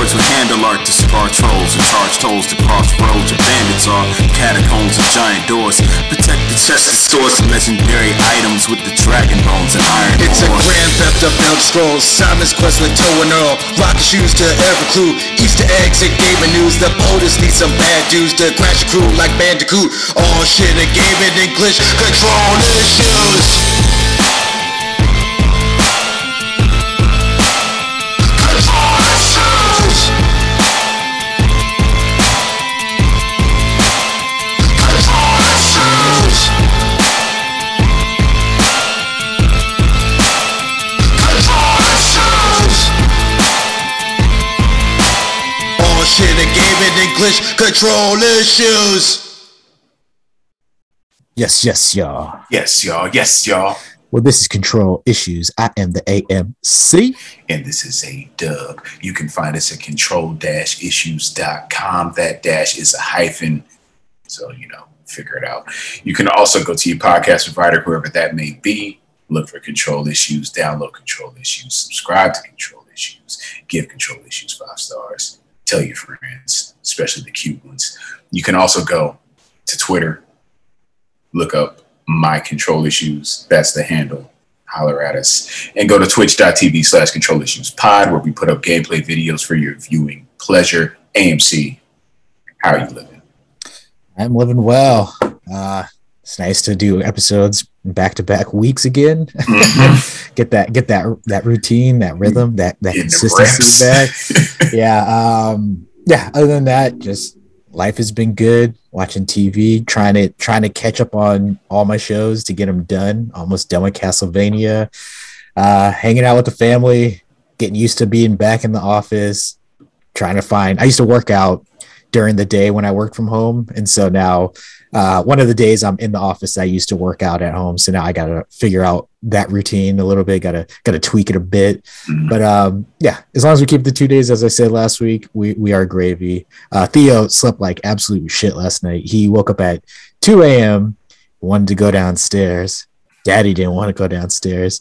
Androids with handle art to scar trolls and charge tolls to cross roads where bandits are. Catacombs and giant doors. Protect the chest and stores legendary items with the dragon bones and iron It's a grand theft of Elder Scrolls. Simon's quest with Toe and Earl. Rocket shoes to every clue. Easter eggs and gaming news. The POTUS need some bad dudes to crash a crew like Bandicoot. All shit and gaming English. Control issues. Gaming English. Control issues. Yes, yes, y'all. Yes, y'all. Yes, y'all. Well, this is Control Issues. I am the AMC. And this is a dub. You can find us at control-issues.com. That dash is a hyphen. So, you know, figure it out. You can also go to your podcast provider, whoever that may be. Look for Control Issues, download Control Issues, subscribe to Control Issues, give Control Issues five stars. Tell your friends, especially the cute ones. You can also go to Twitter, look up my control issues. That's the handle. Holler at us and go to twitch.tv slash control issues pod where we put up gameplay videos for your viewing pleasure. AMC, how are you living? I'm living well. Uh, it's nice to do episodes back to back weeks again. get that get that that routine, that rhythm, that that Getting consistency back. yeah. Um, yeah. Other than that, just life has been good. Watching TV, trying to trying to catch up on all my shows to get them done. Almost done with Castlevania. Uh, hanging out with the family, getting used to being back in the office. Trying to find. I used to work out during the day when I worked from home, and so now uh, one of the days I'm in the office, I used to work out at home. So now I got to figure out that routine a little bit. Got to got to tweak it a bit. Mhm. But um, yeah, as long as we keep the two days, as I said last week, we we are gravy. Uh, Theo slept like absolute shit last night. He woke up at 2 a.m. wanted to go downstairs. Daddy didn't want to go downstairs.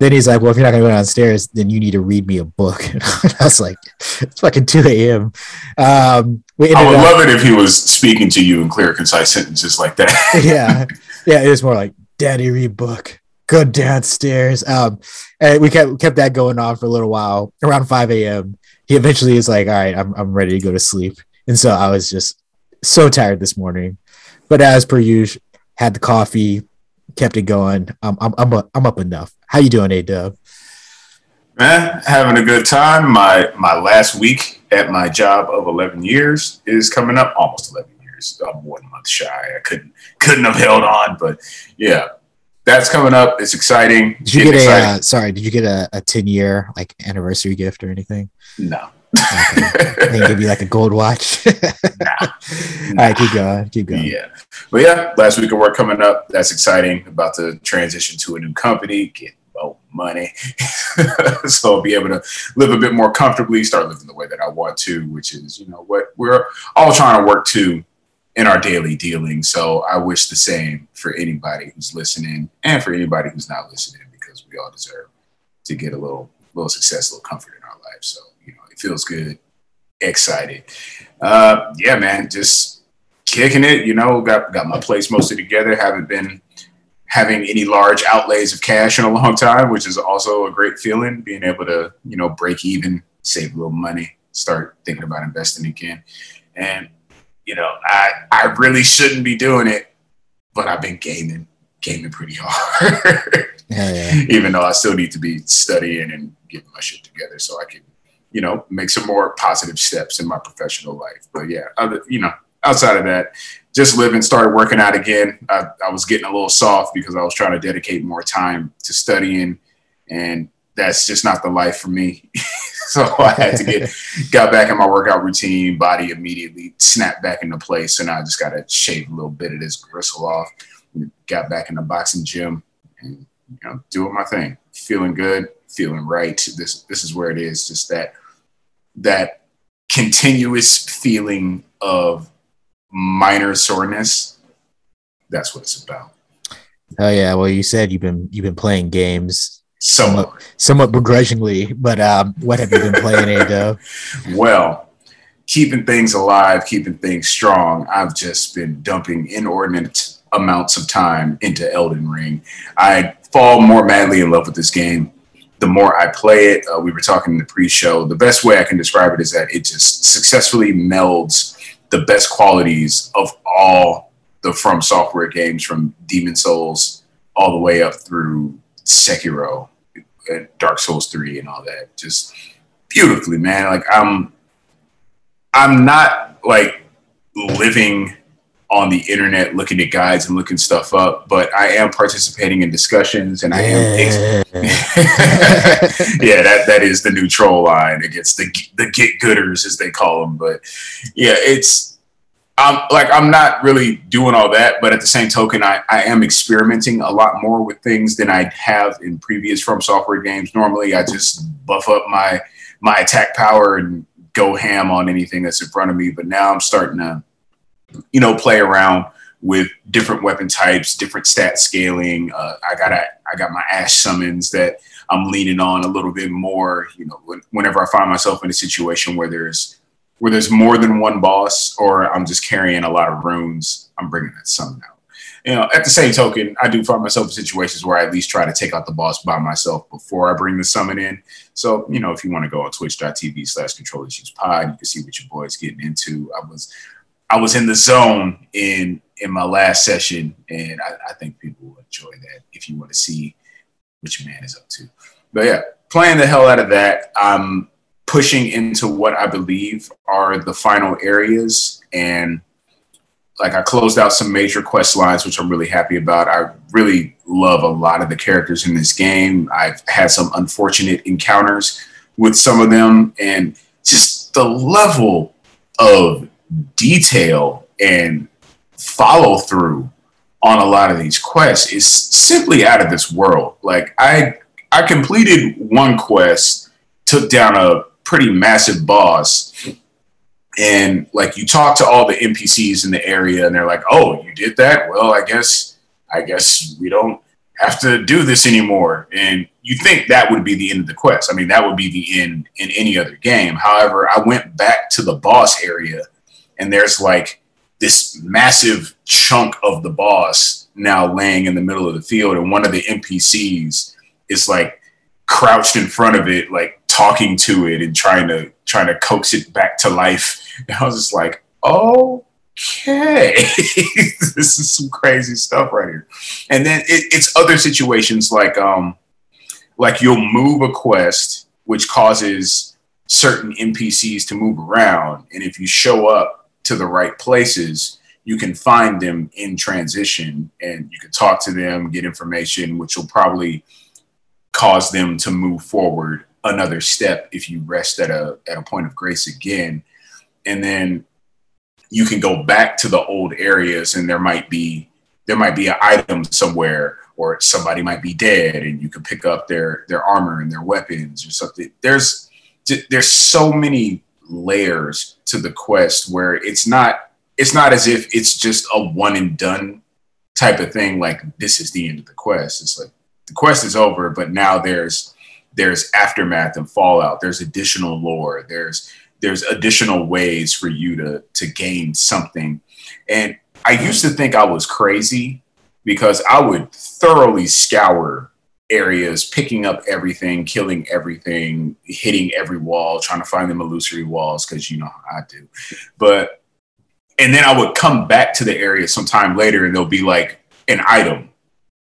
Then he's like, "Well, if you're not gonna go downstairs, then you need to read me a book." I was like, "It's fucking 2 a.m." Um, we I would up- love it if he was speaking to you in clear, concise sentences like that. yeah, yeah. It was more like daddy read book. Go downstairs. Um, and we kept kept that going on for a little while. Around five a.m., he eventually is like, "All right, I'm I'm ready to go to sleep." And so I was just so tired this morning, but as per usual, had the coffee, kept it going. I'm I'm I'm up enough. How you doing, A Dub? Man, having a good time. My my last week at my job of 11 years is coming up. Almost 11 years. I'm one month shy. I couldn't couldn't have held on, but yeah, that's coming up. It's exciting. Did you Getting get a uh, sorry? Did you get a, a ten year like anniversary gift or anything? no. Okay. they give you like a gold watch. All right, keep going. Keep going. Yeah. But yeah, last week of work coming up. That's exciting. About to transition to a new company, get money. so I'll be able to live a bit more comfortably, start living the way that I want to, which is, you know, what we're all trying to work to in our daily dealing. So I wish the same for anybody who's listening and for anybody who's not listening, because we all deserve to get a little little success, a little comfort in our life. So, you know, it feels good, excited. Uh yeah, man, just kicking it. You know, got got my place mostly together. Haven't been having any large outlays of cash in a long time, which is also a great feeling. Being able to you know break even, save a little money, start thinking about investing again. And you know, I I really shouldn't be doing it, but I've been gaming gaming pretty hard. Hell yeah. even though I still need to be studying and getting my shit together so I can, you know, make some more positive steps in my professional life. But yeah, other, you know, outside of that, just living, started working out again. I, I was getting a little soft because I was trying to dedicate more time to studying, and that's just not the life for me. so I had to get got back in my workout routine. Body immediately snapped back into place, and I just got to shave a little bit of this gristle off. Got back in the boxing gym and you know, doing my thing, feeling good, feeling right. This this is where it is. Just that that continuous feeling of minor soreness. That's what it's about. Oh yeah. Well, you said you've been you've been playing games. somewhat, somewhat begrudgingly. But um, what have you been playing, Ado? well, keeping things alive, keeping things strong. I've just been dumping inordinate amounts of time into Elden Ring. I fall more madly in love with this game the more I play it. Uh, we were talking in the pre-show. The best way I can describe it is that it just successfully melds the best qualities of all the From Software games, from Demon Souls all the way up through Sekiro, Dark Souls three, and all that. Just beautifully, man. Like I'm, I'm not like living on the internet looking at guides and looking stuff up, but I am participating in discussions and I am. Ex- yeah, that that is the new troll line against the the get gooders as they call them. But yeah, it's I'm like I'm not really doing all that, but at the same token, I, I am experimenting a lot more with things than I have in previous From Software games. Normally, I just buff up my my attack power and go ham on anything that's in front of me. But now I'm starting to you know, play around with different weapon types, different stat scaling. Uh, I got a, I got my ash summons that I'm leaning on a little bit more. You know, whenever I find myself in a situation where there's where there's more than one boss, or I'm just carrying a lot of runes, I'm bringing that summon out. You know, at the same token, I do find myself in situations where I at least try to take out the boss by myself before I bring the summon in. So, you know, if you want to go on twitch.tv slash control issues pod, you can see what your boy's getting into. I was I was in the zone in in my last session, and I, I, think people will enjoy that if you want to see your man is up to. But yeah, playing the hell out of that. I'm pushing into what I believe are the final areas, and like I closed out some major quest lines, which I'm really happy about. I really love a lot of the characters in this game. I've had some unfortunate encounters with some of them, and just the level of detail and follow through on a lot of these quests is simply out of this world. Like I I completed one quest, took down a pretty massive boss, and like you talk to all the NPCs in the area and they're like, "Oh, you did that? Well, I guess I guess we don't have to do this anymore." And you think that would be the end of the quest. I mean, that would be the end in any other game. However, I went back to the boss area and there's like this massive chunk of the boss now laying in the middle of the field, and one of the NPCs is like crouched in front of it, like talking to it and trying to trying to coax it back to life. And I was just like, oh okay, this is some crazy stuff right here. And then it, it's other situations like um like you'll move a quest which causes certain NPCs to move around, and if you show up to the right places, you can find them in transition and you can talk to them, get information, which will probably cause them to move forward another step if you rest at a at a point of grace again. And then you can go back to the old areas and there might be there might be an item somewhere or somebody might be dead and you can pick up their their armor and their weapons or something. There's there's so many layers to the quest where it's not it's not as if it's just a one and done type of thing like this is the end of the quest. It's like the quest is over but now there's there's aftermath and fallout. There's additional lore. There's there's additional ways for you to to gain something. And i used to think i was crazy because i would thoroughly scour areas, picking up everything, killing everything, hitting every wall, trying to find them illusory walls because you know I do. But and then I would come back to the area sometime later and there'll be like an item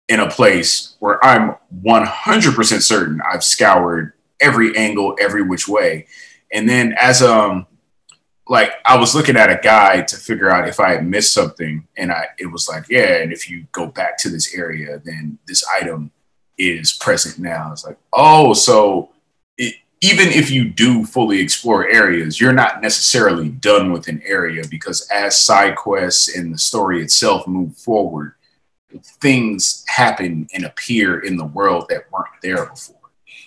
in a place where I'm 100% certain I've scoured every angle, every which way. And then as um like I was looking at a guide to figure out if I had missed something and I it was like, yeah, and if you go back to this area, then this item is present now. It's like, oh, so it, even if you do fully explore areas, you're not necessarily done with an area because as side quests and the story itself move forward, things happen and appear in the world that weren't there before.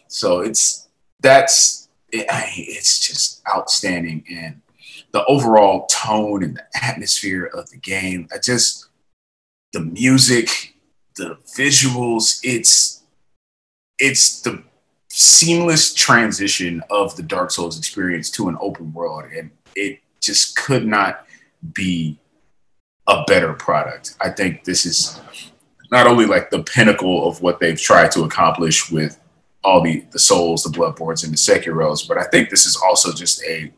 So it's that's it, it's just outstanding and the overall tone and the atmosphere of the game. I just the music, the visuals, it's it's the seamless transition of the Dark Souls experience to an open world, and it just could not be a better product. I think this is not only like the pinnacle of what they've tried to accomplish with all the the souls, the Bloodbornes, and the Sekiros, but I think this is also just a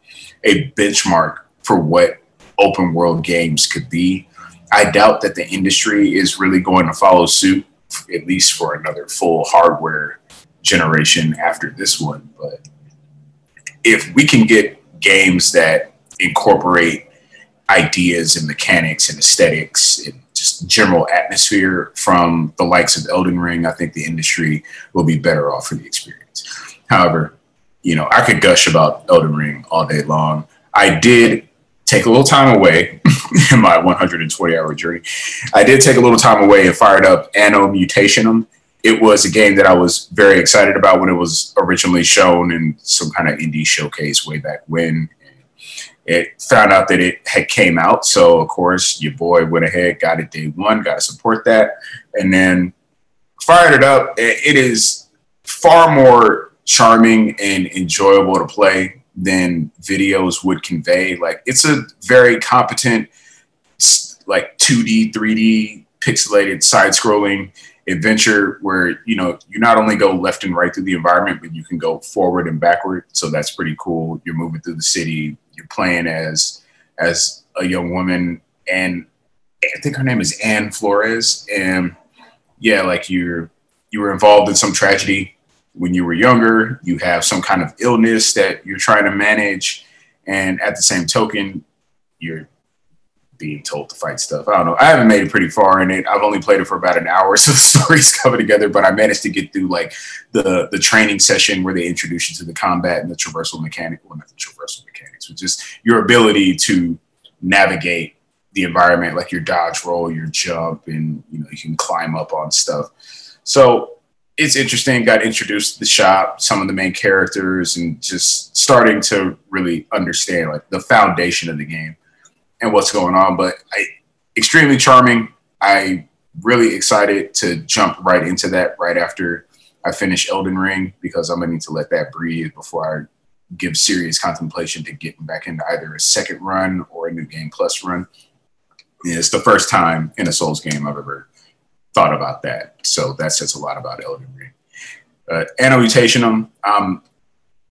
a benchmark for what open world games could be. I doubt that the industry is really going to follow suit, at least for another full hardware generation after this one. But if we can get games that incorporate ideas and mechanics and aesthetics and just general atmosphere from the likes of Elden Ring, I think the industry will be better off for the experience. However, you know, I could gush about Elden Ring all day long. I did take a little time away in my 120 hour journey. I did take a little time away and fired up Anno Mutationem. It was a game that I was very excited about when it was originally shown in some kind of indie showcase way back when. It found out that it had came out, so of course your boy went ahead, got it day one, got to support that, and then fired it up. It is far more charming and enjoyable to play than videos would convey. Like it's a very competent, like 2D, 3D pixelated side scrolling adventure where you know you not only go left and right through the environment but you can go forward and backward. So that's pretty cool. You're moving through the city. You're playing as as a young woman and i think her name is Ann Flores. And yeah like you're you were involved in some tragedy when you were younger you have some kind of illness that you're trying to manage and at the same token you're being told to fight stuff. I don't know. I haven't made it pretty far in it. I've only played it for about an hour, so the story's coming together. But I managed to get through like the the training session where they introduce you to the combat and the traversal mechanic. Well, not the traversal mechanics, but just your ability to navigate the environment, like your dodge roll, your jump, and you know you can climb up on stuff. So it's interesting. Got introduced to the shop, some of the main characters, and just starting to really understand like the foundation of the game and what's going on. But I, extremely charming. I really excited to jump right into that right after I finish Elden Ring because I'm gonna need to let that breathe before I give serious contemplation to getting back into either a second run or a new game plus run. Yeah, it's the first time in a Souls game I've ever thought about that. So that says a lot about Elden Ring. Uh, Anno um,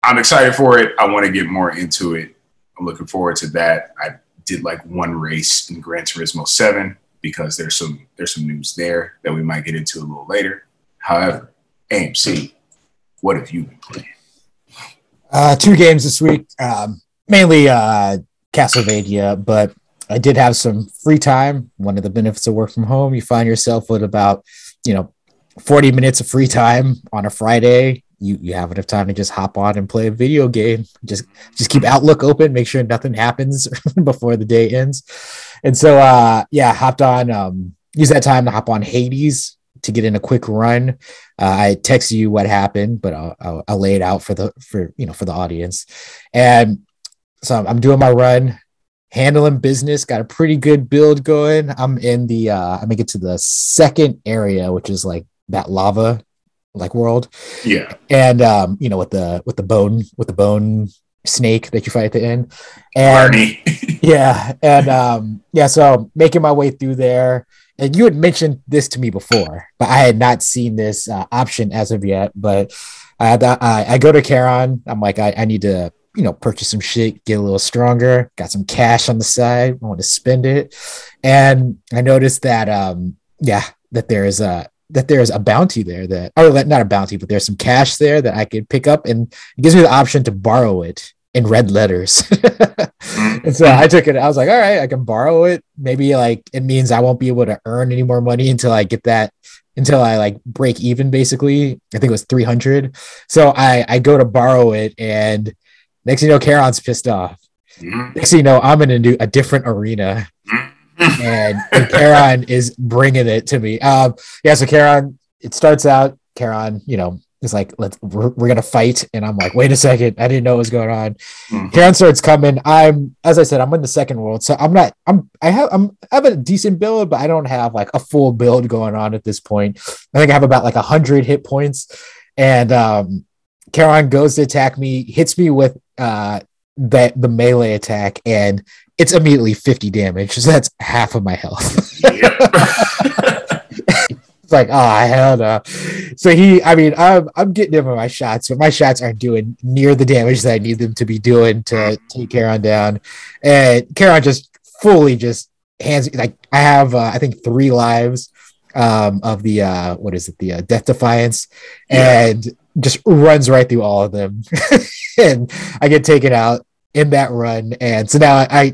I'm excited for it. I want to get more into it. I'm looking forward to that. I did like one race in Gran Turismo 7 because there's some there's some news there that we might get into a little later. However, AMC, what have you been playing? Uh, two games this week, um, mainly uh, Castlevania, but I did have some free time. One of the benefits of work from home, you find yourself with about, you know, 40 minutes of free time on a Friday you you have enough time to just hop on and play a video game. Just just keep Outlook open, make sure nothing happens before the day ends. And so uh yeah, hopped on um use that time to hop on Hades to get in a quick run. Uh, I text you what happened, but I'll, I'll, I'll lay it out for the for you know for the audience. And so I'm doing my run, handling business. Got a pretty good build going. I'm in the uh, I make it to the second area, which is like that lava like world. Yeah. And um, you know, with the with the bone with the bone snake that you fight at the end. And yeah, and um, yeah, so making my way through there. And you had mentioned this to me before, but I had not seen this uh, option as of yet. But I, I, I go to Charon. I'm like, I, I need to, you know, purchase some shit, get a little stronger. Got some cash on the side. I want to spend it, and I noticed that, um, yeah, that there is a that there's a bounty there that or not a bounty but there's some cash there that i could pick up and it gives me the option to borrow it in red letters and so i took it i was like all right i can borrow it maybe like it means i won't be able to earn any more money until i get that until i like break even basically i think it was 300 so i i go to borrow it and next you know Charon's pissed off mm-hmm. next thing you know i'm in a new a different arena mm-hmm and, and Charon is bringing it to me. Um, yeah, so Charon, it starts out, Charon, you know, is like, let's we're, we're, gonna fight, and I'm like, wait a second, I didn't know what was going on. Mm-hmm. Charon starts coming. I'm, as I said, I'm in the second world, so I'm not, I'm, I have, I'm, I have a decent build, but I don't have like a full build going on at this point. I think I have about like a hundred hit points, and um, Charon goes to attack me, hits me with uh, the the melee attack, and it's immediately 50 damage. So that's half of my health. it's like, oh hell no. So he, I mean, I'm I'm getting him with my shots, but my shots aren't doing near the damage that I need them to be doing to take Charon down. And Charon just fully just hands like I have uh, I think three lives um of the uh what is it the uh, death defiance Yeah. and just runs right through all of them. And i get taken out in that run. And so now i,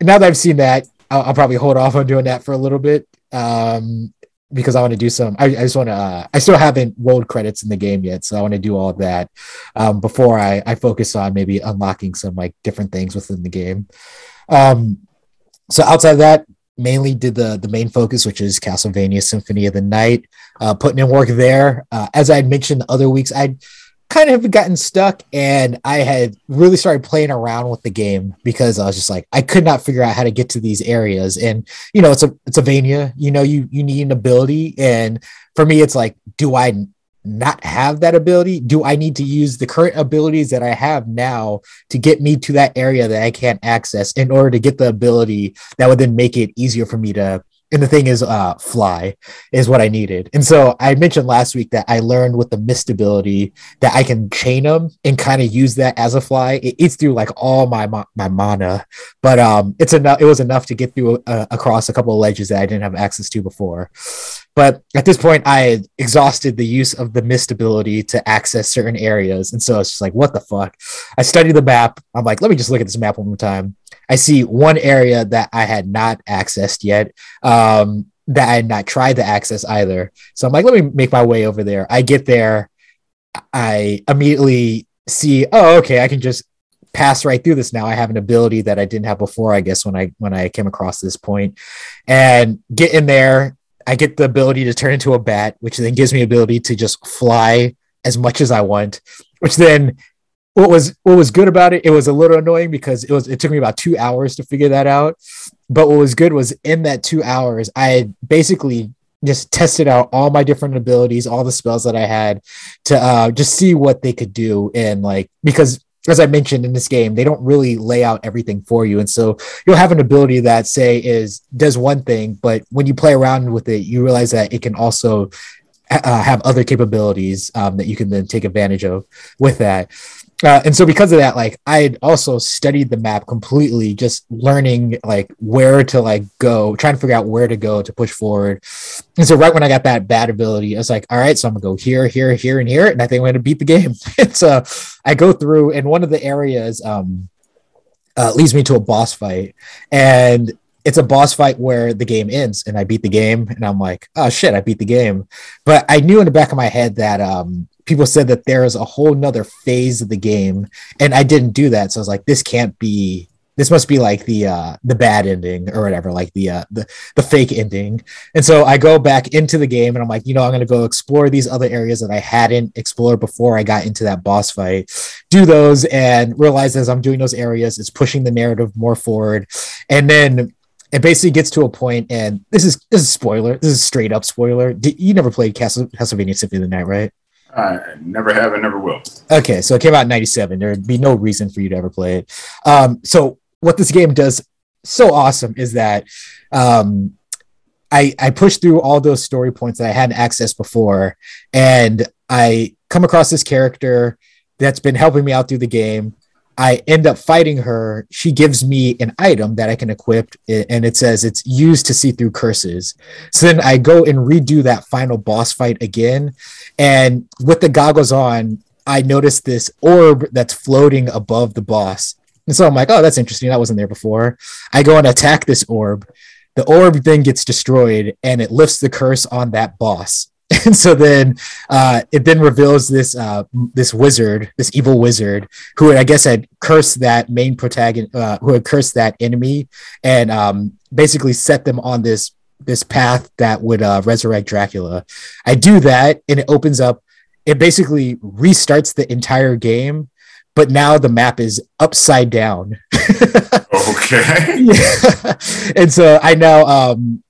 now that i've seen that I'll, I'll probably hold off on doing that for a little bit um because i want to do some i, I just want to uh, i still haven't rolled credits in the game yet so i want to do all of that um before i i focus on maybe unlocking some like different things within the game. Um so outside of that mainly did the the main focus which is castlevania symphony of the night uh putting in work there. Uh, as i mentioned the other weeks i'd kind of gotten stuck and i had really started playing around with the game because i was just like i could not figure out how to get to these areas. And you know it's a it's a vania you know you you need an ability. And for me it's like do i not have that ability do i need to use the current abilities that i have now to get me to that area that I can't access in order to get the ability that would then make it easier for me to. And the thing is, uh, fly is what I needed. And so I mentioned last week that I learned with the mist ability that I can chain them and kind of use that as a fly. It eats through like all my my mana, but um, it's enough. It was enough to get through uh, across a couple of ledges that I didn't have access to before. But at this point, I had exhausted the use of the mist ability to access certain areas, and so it's just like, what the fuck? I study the map. I'm like, let me just look at this map one more time. I see one area that I had not accessed yet, um, that I had not tried to access either. So I'm like, let me make my way over there. I get there, I immediately see, oh, okay, I can just pass right through this now. I have an ability that I didn't have before, I guess, when I when I came across this point. And get in there, I get the ability to turn into a bat, which then gives me ability to just fly as much as I want, which then what was what was good about it, it was a little annoying because it was it took me about two hours to figure that out. But what was good was in that two hours, I basically just tested out all my different abilities, all the spells that I had to uh, just see what they could do. And like, because as I mentioned in this game, they don't really lay out everything for you. And so you'll have an ability that say is does one thing, but when you play around with it, you realize that it can also uh, have other capabilities um, that you can then take advantage of with that. Uh, and so because of that, like I had also studied the map completely, just learning like where to like go, trying to figure out where to go to push forward. And so right when I got that bad ability, I was like, all right, so I'm gonna go here, here, here, and here, and I think I'm gonna beat the game. and so I go through, and one of the areas um, uh, leads me to a boss fight, and it's a boss fight where the game ends, and I beat the game, and I'm like, oh shit, I beat the game. But I knew in the back of my head that um, people said that there is a whole nother phase of the game, and I didn't do that, so I was like, this can't be. This must be like the uh, the bad ending or whatever, like the uh, the the fake ending. And so I go back into the game and I'm like, you know, I'm to go explore these other areas that I hadn't explored before I got into that boss fight, do those and realize as I'm doing those areas, it's pushing the narrative more forward. And then it basically gets to a point, and this is this is spoiler. This is straight up spoiler. You never played Castle, Castlevania Symphony of the Night, right? I never have and never will. Okay, so it came out in '97. There'd be no reason for you to ever play it. Um, so what this game does so awesome is that um, I I push through all those story points that I hadn't accessed before, and I come across this character that's been helping me out through the game. I end up fighting her. She gives me an item that I can equip, and it says it's used to see through curses. So then I go and redo that final boss fight again. And with the goggles on, I notice this orb that's floating above the boss. And so I'm like, oh, that's interesting. That wasn't there before. I go and attack this orb. The orb then gets destroyed and it lifts the curse on that boss. And so then uh, it then reveals this uh, this wizard, this evil wizard, who I guess had cursed that main protagonist, uh, who had cursed that enemy, and um, basically set them on this this path that would uh, resurrect Dracula. I do that, and it opens up. It basically restarts the entire game, but now the map is upside down. Okay. yeah. And so I now um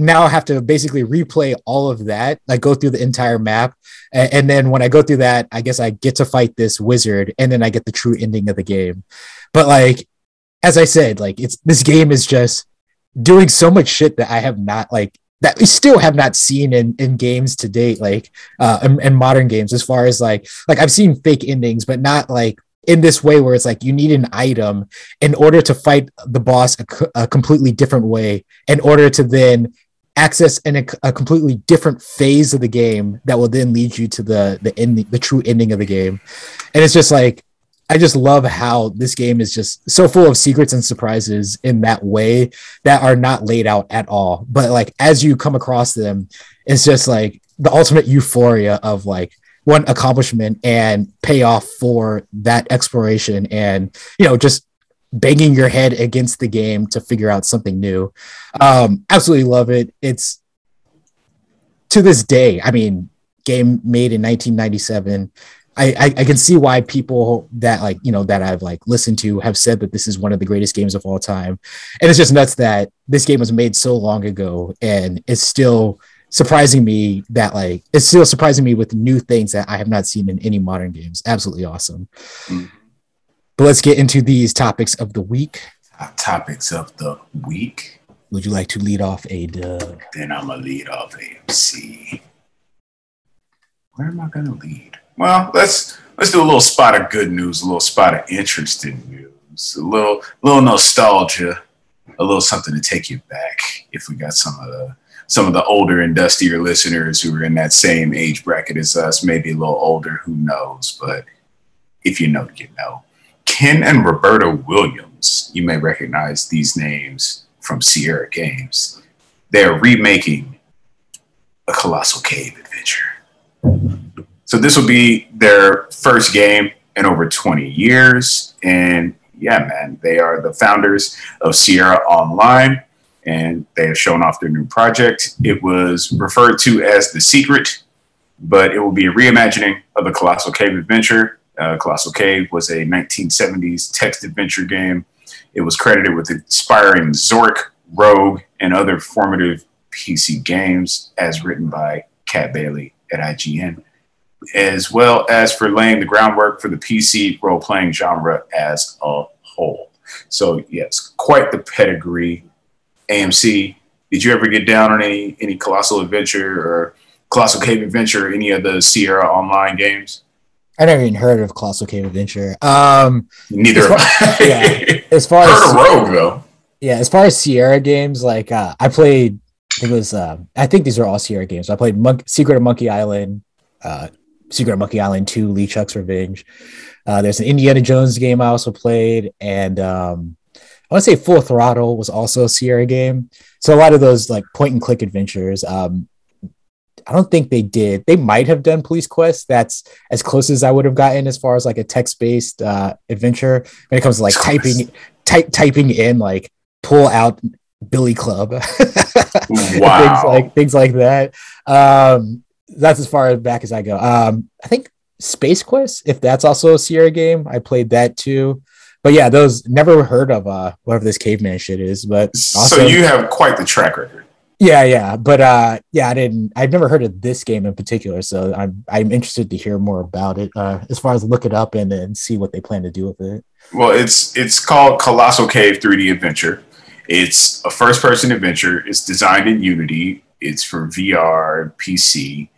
now I have to basically replay all of that, like go through the entire map. And, and, then when I go through that, I guess I get to fight this wizard and then I get the true ending of the game. But like, as I said, like it's this game is just doing so much shit that I have not like that we still have not seen in, in games to date, like uh in, in modern games, as far as like like I've seen fake endings, but not like in this way where it's like you need an item in order to fight the boss a, a completely different way in order to then access in a, completely different phase of the game that will then lead you to the the the true ending of the game. And it's just like i just love how this game is just so full of secrets and surprises in that way that are not laid out at all. But like as you come across them it's just like the ultimate euphoria of like one accomplishment and payoff for that exploration and you know just banging your head against the game to figure out something new um absolutely love it it's to this day i mean game made in 1997 I, I, I can see why people that like you know that I've like listened to have said that this is one of the greatest games of all time, and it's just nuts that this game was made so long ago and it's still surprising me that like it's still surprising me with new things that I have not seen in any modern games. Absolutely awesome. Mm. But let's get into these topics of the week. Uh, topics of the week. Would you like to lead off a dub? Then I'm gonna lead off AMC. Where am I gonna lead? Well, let's let's do a little spot of good news, a little spot of interesting news, a little little nostalgia, a little something to take you back. If we got some of the some of the older and dustier listeners who are in that same age bracket as us, maybe a little older, who knows? But if you know, you know. Ken and Roberta Williams, you may recognize these names from Sierra Games. They're remaking a Colossal Cave adventure. So this will be their first game in over 20 years. And yeah, man, they are the founders of Sierra Online and they have shown off their new project. It was referred to as The Secret, but it will be a reimagining of the Colossal Cave adventure. Uh, Colossal Cave was a 1970s text adventure game. It was credited with inspiring Zork, Rogue, and other formative PC games, as written by Kat Bailey at IGN, as well as for laying the groundwork for the PC role playing genre as a whole. So, yes, quite the pedigree AMC. Did you ever get down on any any Colossal Adventure or Colossal Cave Adventure or any of the Sierra Online games? I never even heard of Colossal Cave Adventure. Um, Neither. As far, yeah, as far as Rogue though. Yeah, as far as Sierra games, like uh, I played. I think it was. Uh, I think these are all Sierra games. I played Mon- Secret of Monkey Island, uh, Secret of Monkey Island Two, LeChuck's Revenge. Uh, there's an Indiana Jones game I also played, and um, I want to say Full Throttle was also a Sierra game. So a lot of those like point and click adventures. Um, I don't think they did. They might have done Police Quest. That's as close as I would have gotten as far as like a text based uh, adventure when it comes to like typing, type typing in like pull out Billy Club, wow. things like things like that. Um, that's as far back as I go. Um, I think Space Quest, if that's also a Sierra game, I played that too but yeah, those never heard of uh whatever this caveman shit is. But also, so you have quite the track record. Yeah, yeah, but uh, yeah, I didn't. I've never heard of this game in particular, so I'm I'm interested to hear more about it. Uh, as far as look it up and then see what they plan to do with it. Well, it's it's called Colossal Cave 3D Adventure. It's a first-person adventure. It's designed in Unity. It's for VR, and PC.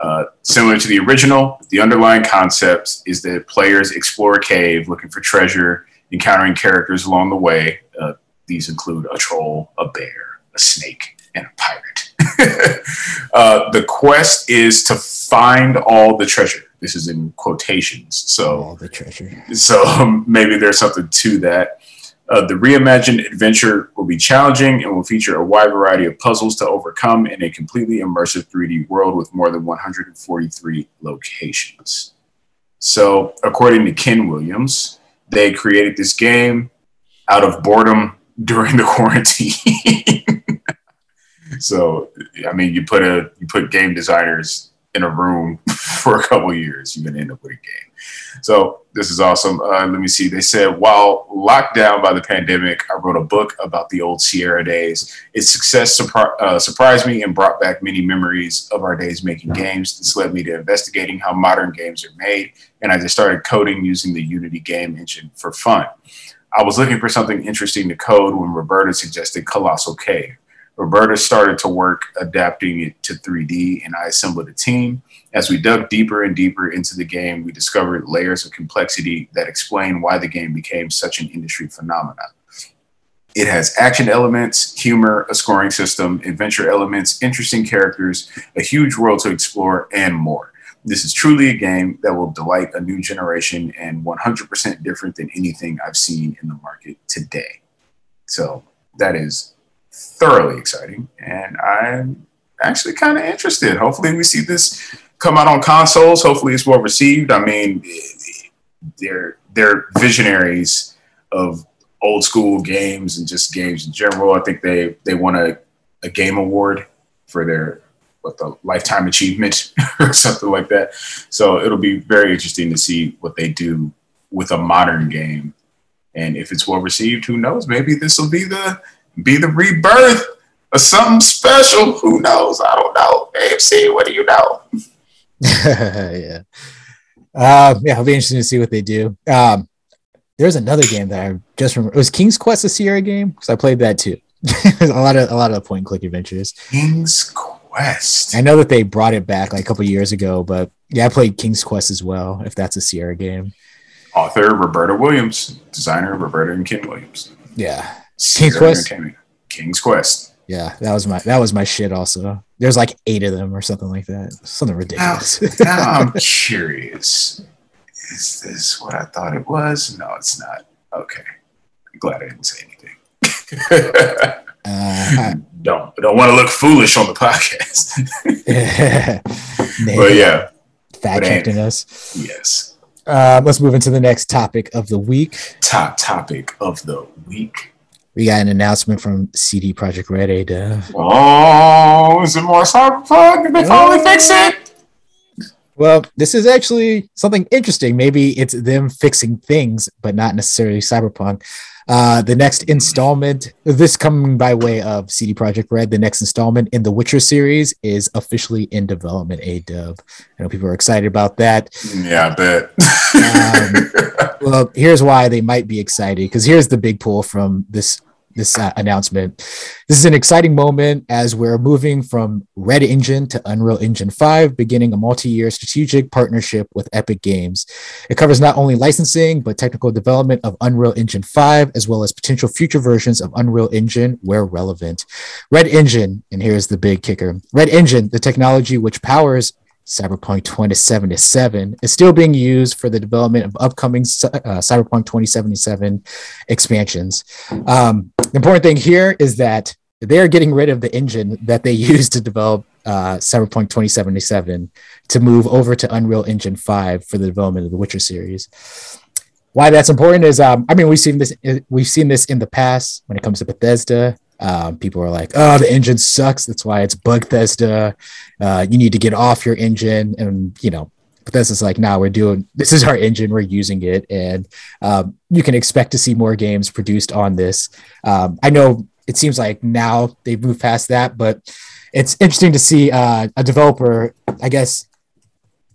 Uh, similar to the original, the underlying concept is that players explore a cave looking for treasure encountering characters along the way. Uh, these include a troll, a bear, a snake, and a pirate. uh, the quest is to find all the treasure. This is in quotations. So all the treasure. So um, maybe there's something to that. Uh, the reimagined adventure will be challenging and will feature a wide variety of puzzles to overcome in a completely immersive 3D world with more than 143 locations. So, according to Ken Williams, they created this game out of boredom during the quarantine. So I mean, you put a you put game designers in a room for a couple years, you're gonna end up with a game. So this is awesome. Uh, let me see. They said while locked down by the pandemic, I wrote a book about the old Sierra days. Its success surpri- uh, surprised me and brought back many memories of our days making games. This led me to investigating how modern games are made, and I just started coding using the Unity game engine for fun. I was looking for something interesting to code when Roberta suggested Colossal Cave. Roberta started to work adapting it to 3D, and I assembled a team. As we dug deeper and deeper into the game, we discovered layers of complexity that explain why the game became such an industry phenomenon. It has action elements, humor, a scoring system, adventure elements, interesting characters, a huge world to explore, and more. This is truly a game that will delight a new generation and 100% different than anything I've seen in the market today. So that is thoroughly exciting, and I'm actually kind of interested. Hopefully, we see this come out on consoles. Hopefully, it's well received. I mean, they're they're visionaries of old school games and just games in general. I think they they won a, a game award for their what the lifetime achievement or something like that. So it'll be very interesting to see what they do with a modern game. And if it's well received, who knows? Maybe this will be the be the rebirth of something special. Who knows? I don't know. AMC, what do you know? yeah. Um, yeah, it'll be interesting to see what they do. Um, there's another game that I just remember. It was King's Quest a Sierra game because I played that too. a lot of a lot of the point and click adventures. King's Quest. I know that they brought it back like a couple years ago, but yeah, I played King's Quest as well. If that's a Sierra game. Author Roberta Williams, designer Roberta and Ken Williams. Yeah, King's Quest. King's Quest. Yeah, that was my that was my shit. Also, there's like eight of them or something like that. Something ridiculous. Now, now I'm curious. Is this what I thought it was? No, it's not. Okay, I'm glad I didn't say anything. uh, don't don't want to look foolish on the podcast. but yeah, fact checking us. Yes. Uh, let's move into the next topic of the week. Top topic of the week we got an announcement from CD Projekt Red A Dev. Oh, is it more cyberpunk? Did they finally fix it? Well, this is actually something interesting. Maybe it's them fixing things, but not necessarily cyberpunk. Uh, the next installment, this coming by way of CD Projekt Red, the next installment in the Witcher series is officially in development. A dub. I know people are excited about that. Yeah, I bet. um, well, here's why they might be excited because here's the big pull from this this uh, announcement. This is an exciting moment as we're moving from Red Engine to Unreal Engine 5, beginning a multi year strategic partnership with Epic Games. It covers not only licensing, but technical development of Unreal Engine 5, as well as potential future versions of Unreal Engine where relevant. Red Engine, and here's the big kicker Red Engine, the technology which powers Cyberpunk 2077 is still being used for the development of upcoming uh, Cyberpunk 2077 expansions. Um, the important thing here is that they're getting rid of the engine that they used to develop uh, Cyberpunk 2077 to move over to Unreal Engine 5 for the development of the Witcher series. Why that's important is, um, I mean, we've seen this. We've seen this in the past when it comes to Bethesda. Um, people are like, "Oh, the engine sucks. That's why it's Bugthesda. Uh, you need to get off your engine." And you know, Bethesda's like, "Now nah, we're doing this is our engine. We're using it, and um, you can expect to see more games produced on this." Um, I know it seems like now they've moved past that, but it's interesting to see uh, a developer, I guess,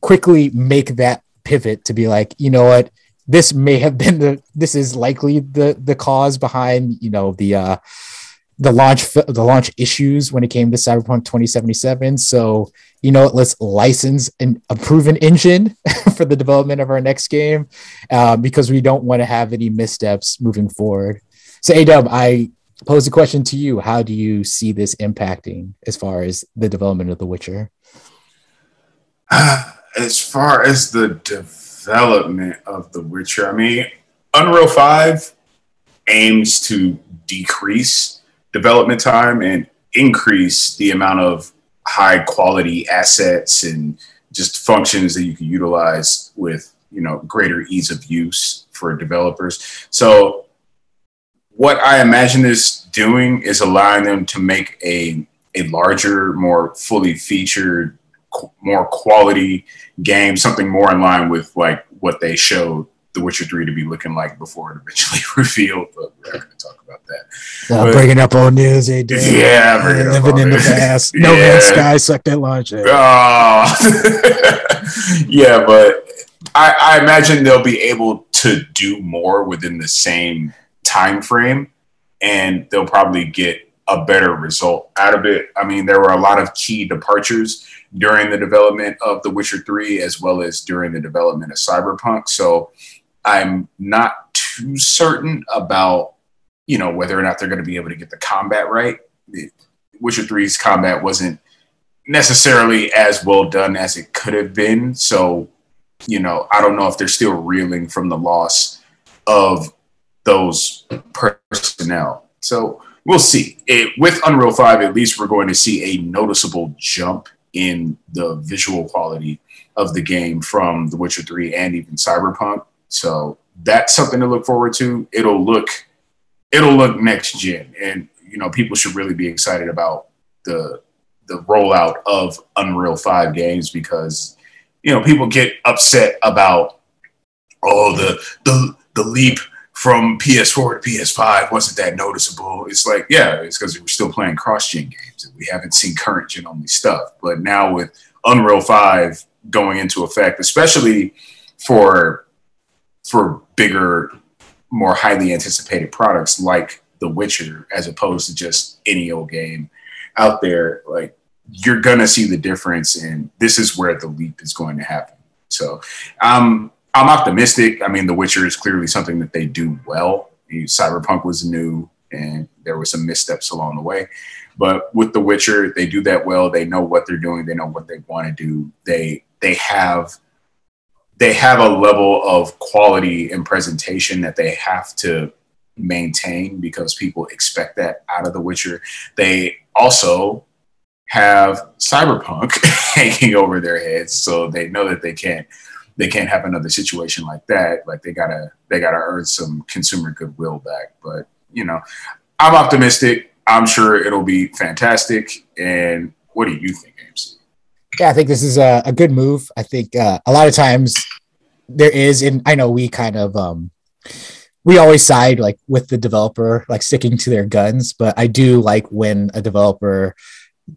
quickly make that pivot to be like, you know what, this may have been the this is likely the the cause behind you know the uh the launch the launch issues when it came to Cyberpunk 2077. So you know, let's license an, a proven engine for the development of our next game uh, because we don't want to have any missteps moving forward. So Adub, I pose a question to you: How do you see this impacting as far as the development of The Witcher? As far as the development of The Witcher, I mean, Unreal Five aims to decrease development time and increase the amount of high quality assets and just functions that you can utilize with you know greater ease of use for developers. So what i imagine this doing is allowing them to make a a larger more fully featured more quality game, something more in line with like what they showed The Witcher Three to be looking like before it eventually revealed. But we're not going to talk about that. Uh, But- bringing up old news, do. Yeah, bringing living old in the past. No Yeah. Man's Sky sucked at launch. Oh, yeah, but I, I imagine they'll be able to do more within the same time frame, and they'll probably get a better result out of it. I mean, there were a lot of key departures during the development of The Witcher Three, as well as during the development of Cyberpunk. So I'm not too certain about you know whether or not they're going to be able to get the combat right. Witcher 3's combat wasn't necessarily as well done as it could have been. So, you know, I don't know if they're still reeling from the loss of those personnel. So we'll see. It, with Unreal 5, at least we're going to see a noticeable jump in the visual quality of the game from The Witcher 3 and even Cyberpunk. So that's something to look forward to. It'll look it'll look next gen and you know people should really be excited about the the rollout of Unreal 5 games because you know people get upset about oh the the the leap from PS4 to PS5 wasn't that noticeable. It's like yeah, it's because we're still playing cross gen games and we haven't seen current gen only stuff. But now with Unreal 5 going into effect, especially for for bigger, more highly anticipated products like The Witcher, as opposed to just any old game out there, like you're gonna see the difference, and this is where the leap is going to happen. So, um, I'm optimistic. I mean, The Witcher is clearly something that they do well. Cyberpunk was new, and there were some missteps along the way. But with The Witcher, they do that well. They know what they're doing. They know what they want to do. They they have they have a level of quality and presentation that they have to maintain because people expect that out of The Witcher. They also have Cyberpunk hanging over their heads, so they know that they can't they can't have another situation like that. Like they gotta they gotta earn some consumer goodwill back. But you know, I'm optimistic. I'm sure it'll be fantastic. And what do you think, AMC? Yeah, I think this is a, a good move. I think uh, a lot of times there is, and I know we kind of um, we always side like with the developer, like sticking to their guns. But I do like when a developer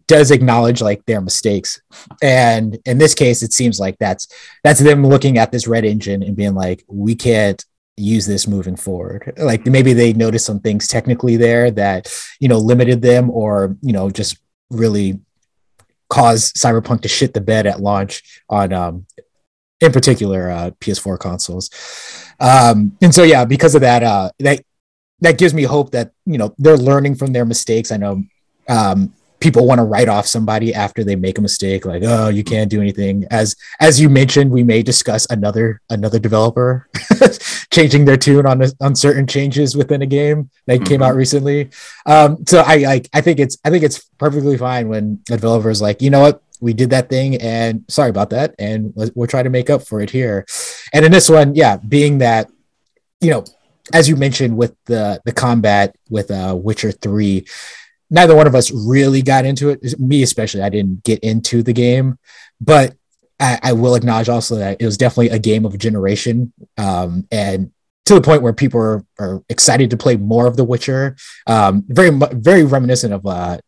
does acknowledge like their mistakes, and in this case, it seems like that's that's them looking at this red engine and being like, we can't use this moving forward like maybe they noticed some things technically there that you know limited them or you know just really caused cyberpunk to shit the bed at launch on um in particular uh ps4 consoles. Um and so yeah because of that uh that that gives me hope that you know they're learning from their mistakes. I know um people want to write off somebody after they make a mistake like oh you can't do anything. As as you mentioned we may discuss another another developer changing their tune on on certain changes within a game that came out recently. Um so i like i think it's i think it's perfectly fine when a developer is like you know what? We did that thing and sorry about that and we'll try to make up for it here. And in this one yeah being that you know as you mentioned with the the combat with uh witcher 3 neither one of us really got into it. Me especially, I didn't get into the game, but I, I will acknowledge also that it was definitely a game of a generation, um, and to the point where people are, are excited to play more of The Witcher. Um, very very reminiscent of uh,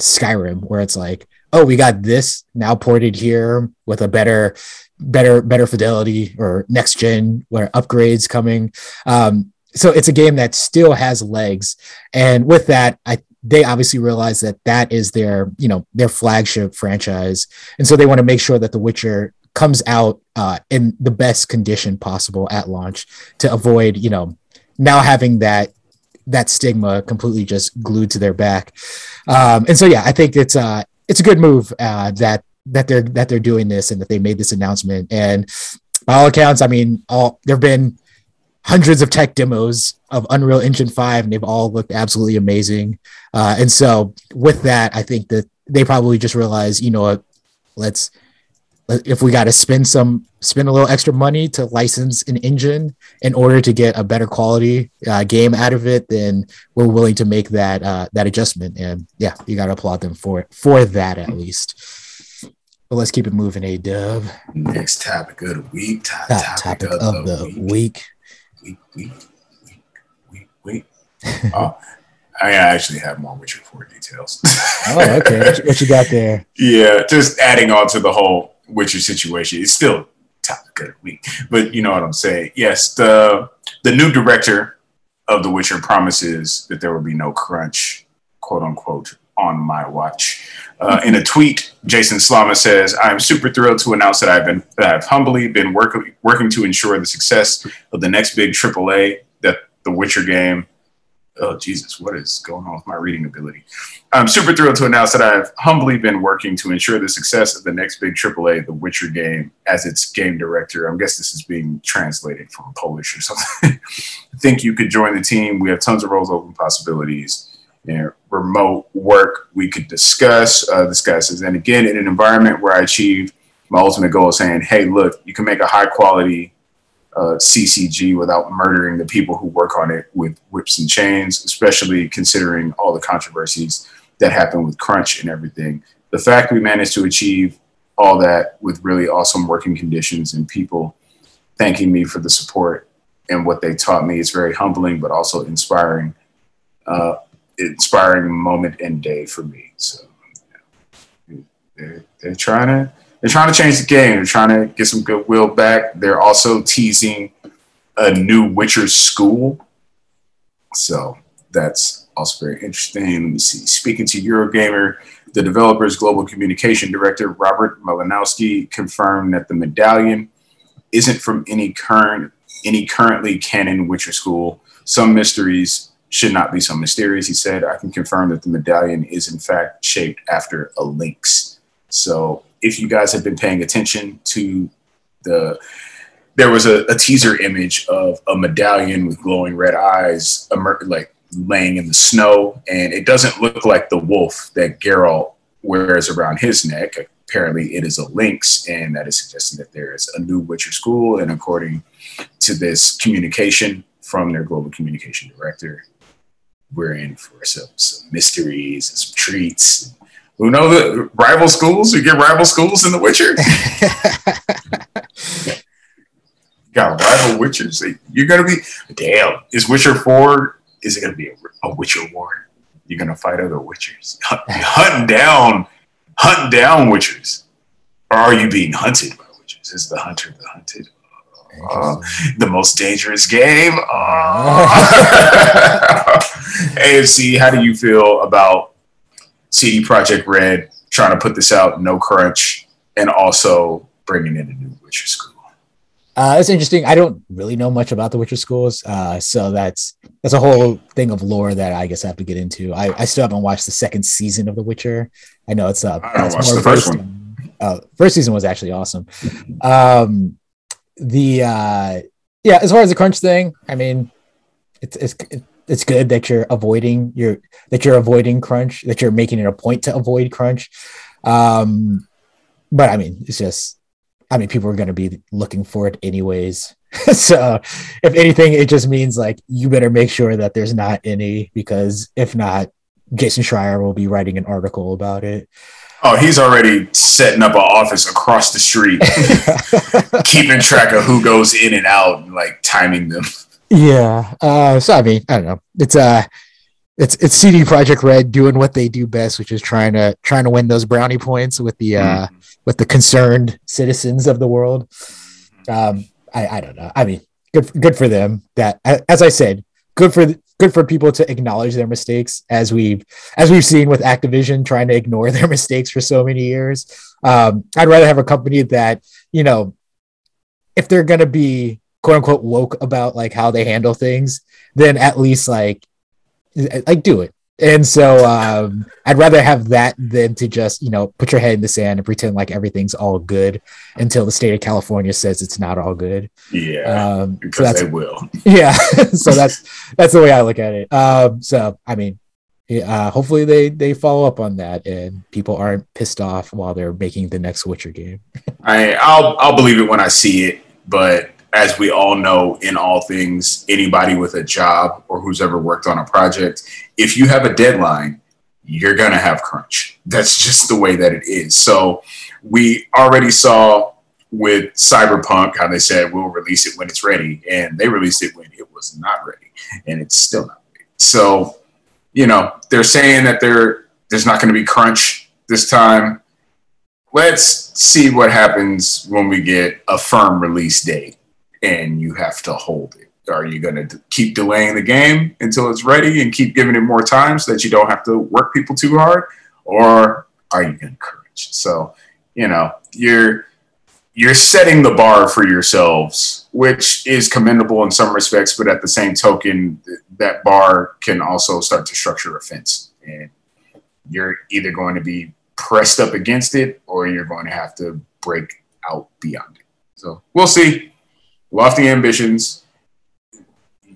Skyrim, where it's like, oh, we got this now ported here with a better better better fidelity or next gen where upgrades coming um so it's a game that still has legs and with that i they obviously realize that that is their you know their flagship franchise. And so they want to make sure that the witcher comes out uh, in the best condition possible at launch to avoid you know now having that that stigma completely just glued to their back. Um, and so yeah i think it's uh it's a good move uh, that that they're that they're doing this and that they made this announcement. And by all accounts i mean all there've been hundreds of tech demos of Unreal Engine 5 and they've all looked absolutely amazing. Uh, and so with that, I think that they probably just realized, you know what, let's if we got to spend some spend a little extra money to license an engine in order to get a better quality uh, game out of it, then we're willing to make that uh, that adjustment. And yeah, you got to applaud them for it for that at least. But let's keep it moving, A Dub. Next topic of the week. Top, Top topic, topic of the week. Week, week, week, week, week. oh, I actually have more Witcher 4 details. Oh, okay. What you, what you got there? yeah, just adding on to the whole Witcher situation. It's still topic of the week, but you know what I'm saying. Yes, the the new director of The Witcher promises that there will be no crunch, quote unquote, on my watch. Uh, in a tweet, Jason Slama says, "I am super thrilled to announce that I've been that I've humbly been working working to ensure the success of the next big AAA that The Witcher game." Oh Jesus, what is going on with my reading ability? I'm super thrilled to announce that I've humbly been working to ensure the success of the next big AAA, The Witcher game, as its game director. I guess this is being translated from Polish or something. I think you could join the team. We have tons of roles open possibilities and remote work we could discuss. Uh, this and again, in an environment where I achieve my ultimate goal of saying, hey, look, you can make a high quality uh, CCG without murdering the people who work on it with whips and chains, especially considering all the controversies that happened with crunch and everything. The fact we managed to achieve all that with really awesome working conditions and people thanking me for the support and what they taught me is very humbling, but also inspiring. Uh, inspiring moment and day for me. So they're, they're trying to they're trying to change the game. They're trying to get some goodwill back. They're also teasing a new Witcher school. So that's also very interesting. Let me see. Speaking to Eurogamer, the developer's global communication director, Robert Malinowski, confirmed that the medallion isn't from any current any currently canon Witcher school. Some mysteries should not be so mysterious. He said, I can confirm that the medallion is in fact shaped after a lynx. So if you guys have been paying attention to the there was a, a teaser image of a medallion with glowing red eyes emer- like laying in the snow and it doesn't look like the wolf that Geralt wears around his neck. Apparently it is a lynx and that is suggesting that there is a new Witcher school and according to this communication from their global communication director, we're in for some, some mysteries and some treats. Who know the rival schools? We get rival schools in The Witcher. Got rival Witchers. You're gonna be damn. Is Witcher four? Is it gonna be a, a Witcher war? You're gonna fight other Witchers, hunting down, hunting down Witchers, or are you being hunted by Witchers? Is the hunter the hunted? Uh, the most dangerous game. Uh. AFC, how do you feel about CD Projekt Red trying to put this out, no crunch, and also bringing in a new Witcher school? Uh, it's interesting. I don't really know much about the Witcher schools, uh, so that's that's a whole thing of lore that I guess I have to get into. I, I still haven't watched the second season of The Witcher. I know it's uh, I watched the first one. Uh, first season was actually awesome. Um, the uh yeah as far as the crunch thing i mean it's it's it's good that you're avoiding your that you're avoiding crunch that you're making it a point to avoid crunch. Um but i mean it's just i mean people are going to be looking for it anyways. So if anything it just means like you better make sure that there's not any because if not jason schreier will be writing an article about it Oh, he's already setting up an office across the street, keeping track of who goes in and out, and like timing them. Yeah. Uh, so I mean, I don't know. It's uh it's it's CD Projekt Red doing what they do best, which is trying to trying to win those brownie points with the uh mm. with the concerned citizens of the world. Um, I I don't know. I mean, good good for them. That as I said, good for good for people to acknowledge their mistakes as we've as we've seen with Activision trying to ignore their mistakes for so many years. Um, I'd rather have a company that you know, if they're gonna be quote unquote woke about like how they handle things, then at least like like do it. And so um, I'd rather have that than to just, you know, put your head in the sand and pretend like everything's all good until the state of California says it's not all good. Yeah. Um, because so that's, they will. Yeah. so that's that's the way I look at it. Um, so I mean, uh, hopefully they they follow up on that and people aren't pissed off while they're making the next Witcher game. I I'll I'll believe it when I see it, but as we all know, in all things, anybody with a job or who's ever worked on a project, if you have a deadline, you're gonna have crunch. that's just the way that it is. So we already saw with Cyberpunk how they said we'll release it when it's ready, and they released it when it was not ready, and it's still not ready. So you know they're saying that there there's not going to be crunch this time. Let's see what happens when we get a firm release date and you have to hold it. Are you going to keep delaying the game until it's ready and keep giving it more time so that you don't have to work people too hard? Or are you crunch? So, you know, you're you're setting the bar for yourselves, which is commendable in some respects, but at the same token, that bar can also start to structure offense. And you're either going to be pressed up against it or you're going to have to break out beyond it. So we'll see. Lofty ambitions.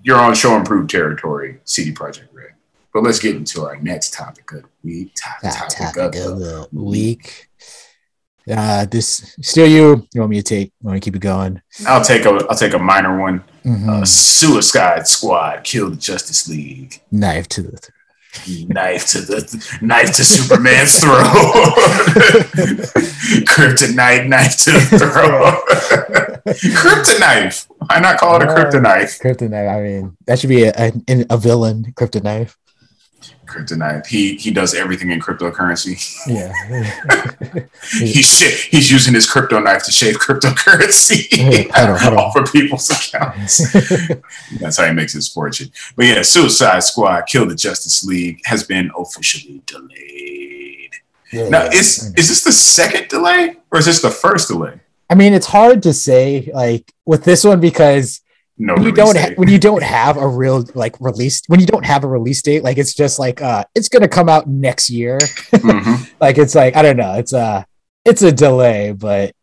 You're on show improved territory, CD Projekt Red. But let's get into our next topic of the week. Top, topic, topic of, of the week. Uh, this still you. You want me to take? Want to keep it going? I'll take a. I'll take a minor one. Mm-hmm. Uh, Suicide Squad killed the Justice League. Knife to the throat knife to the knife to Superman's throat. kryptonite knife to the throat. kryptonite. Why not call it a oh, kryptonite? Kryptonite. I mean, that should be a, a, a villain. Kryptonite. Kryptonite. He he does everything in cryptocurrency. Yeah. he's he's using his crypto knife to shave cryptocurrency hold on, hold on. off of people's accounts. That's how he makes his fortune. But yeah, Suicide Squad Kill the Justice League has been officially delayed. Yeah, now, yeah. is is this the second delay or is this the first delay? I mean, it's hard to say like with this one because no when you don't ha- when you don't have a real like release when you don't have a release date like it's just like uh it's gonna come out next year. Mm-hmm. like it's like i don't know it's a it's a delay but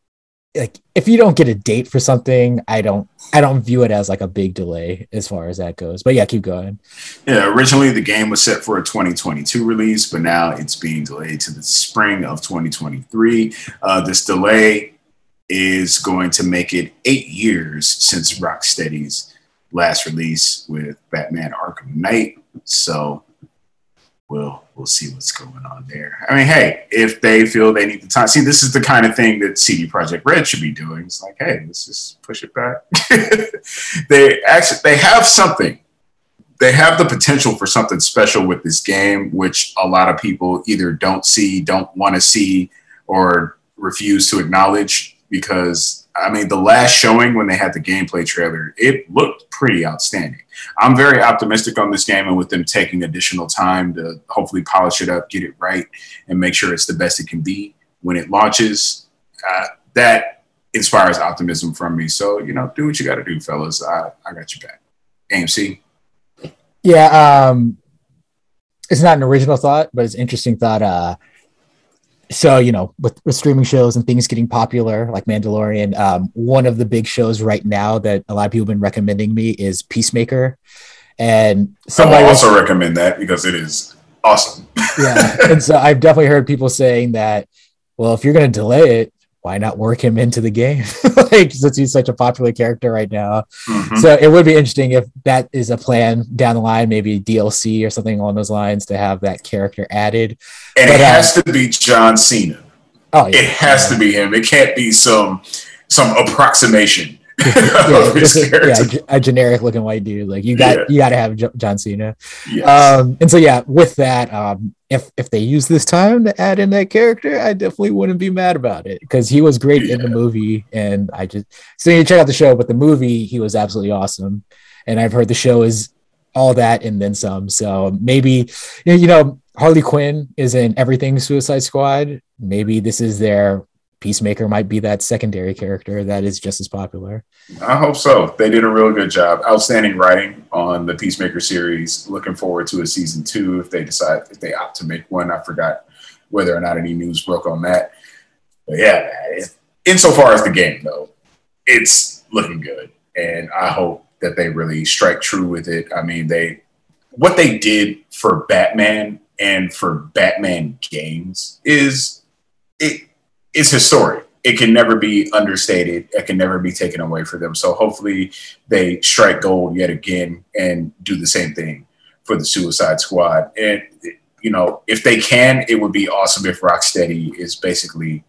like if you don't get a date for something i don't i don't view it as like a big delay as far as that goes but yeah keep going. Yeah originally the game was set for a 2022 release but now it's being delayed to the spring of 2023 uh, this delay is going to make it eight years since Rocksteady's last release with Batman Arkham Knight. So we'll we'll see what's going on there. I mean, hey, if they feel they need the time, see, this is the kind of thing that CD Projekt Red should be doing. It's like, hey, let's just push it back. they actually they have something. They have the potential for something special with this game, which a lot of people either don't see, don't want to see, or refuse to acknowledge because I mean, the last showing when they had the gameplay trailer, it looked pretty outstanding. I'm very optimistic on this game, and with them taking additional time to hopefully polish it up, get it right, and make sure it's the best it can be when it launches, uh, that inspires optimism from me. So, you know, do what you got to do, fellas. I, I got your back. AMC. Yeah, um, it's not an original thought, but it's interesting thought. Uh, so you know with, with streaming shows and things getting popular like mandalorian um, one of the big shows right now that a lot of people have been recommending me is peacemaker. And somebody I also was, recommend that because it is awesome. Yeah and so i've definitely heard people saying that well if you're going to delay it why not work him into the game? like since he's such a popular character right now. Mm-hmm. So it would be interesting if that is a plan down the line, maybe DLC or something along those lines to have that character added. And but, it has uh, to be John Cena. Oh, yeah. It has yeah. to be him. It can't be some some approximation yeah, yeah, a generic looking white dude. Like you got yeah. you got to have John Cena. Yes. Um, and so yeah, with that, um, if if they use this time to add in that character, I definitely wouldn't be mad about it because he was great yeah. in the movie, and I just so you check out the show, but the movie he was absolutely awesome, and I've heard the show is all that and then some. So maybe you know Harley Quinn is in everything Suicide Squad. Maybe this is their Peacemaker might be that secondary character that is just as popular. I hope so. They did a real good job. Outstanding writing on the Peacemaker series. Looking forward to a season two if they decide if they opt to make one. I forgot whether or not any news broke on that. But yeah, insofar as the game though, it's looking good, and I hope that they really strike true with it. I mean, they what they did for Batman and for Batman games is it it's historic. It can never be understated. It can never be taken away from them. So hopefully they strike gold yet again and do the same thing for the Suicide Squad. And you know, if they can, it would be awesome if Rocksteady is basically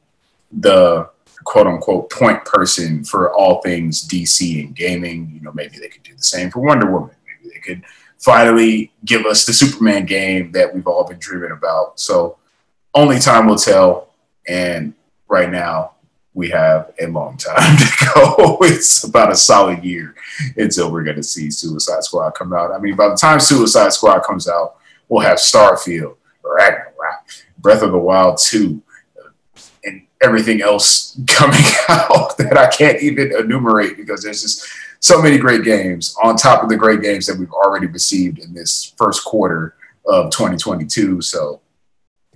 the quote unquote point person for all things DC and gaming. You know, maybe they could do the same for Wonder Woman. Maybe they could finally give us the Superman game that we've all been dreaming about. So only time will tell. And right now, we have a long time to go. it's about a solid year until we're going to see Suicide Squad come out. I mean, by the time Suicide Squad comes out, we'll have Starfield, Ragnarok, Breath of the Wild 2, and everything else coming out that I can't even enumerate because there's just so many great games on top of the great games that we've already received in this first quarter of 2022. So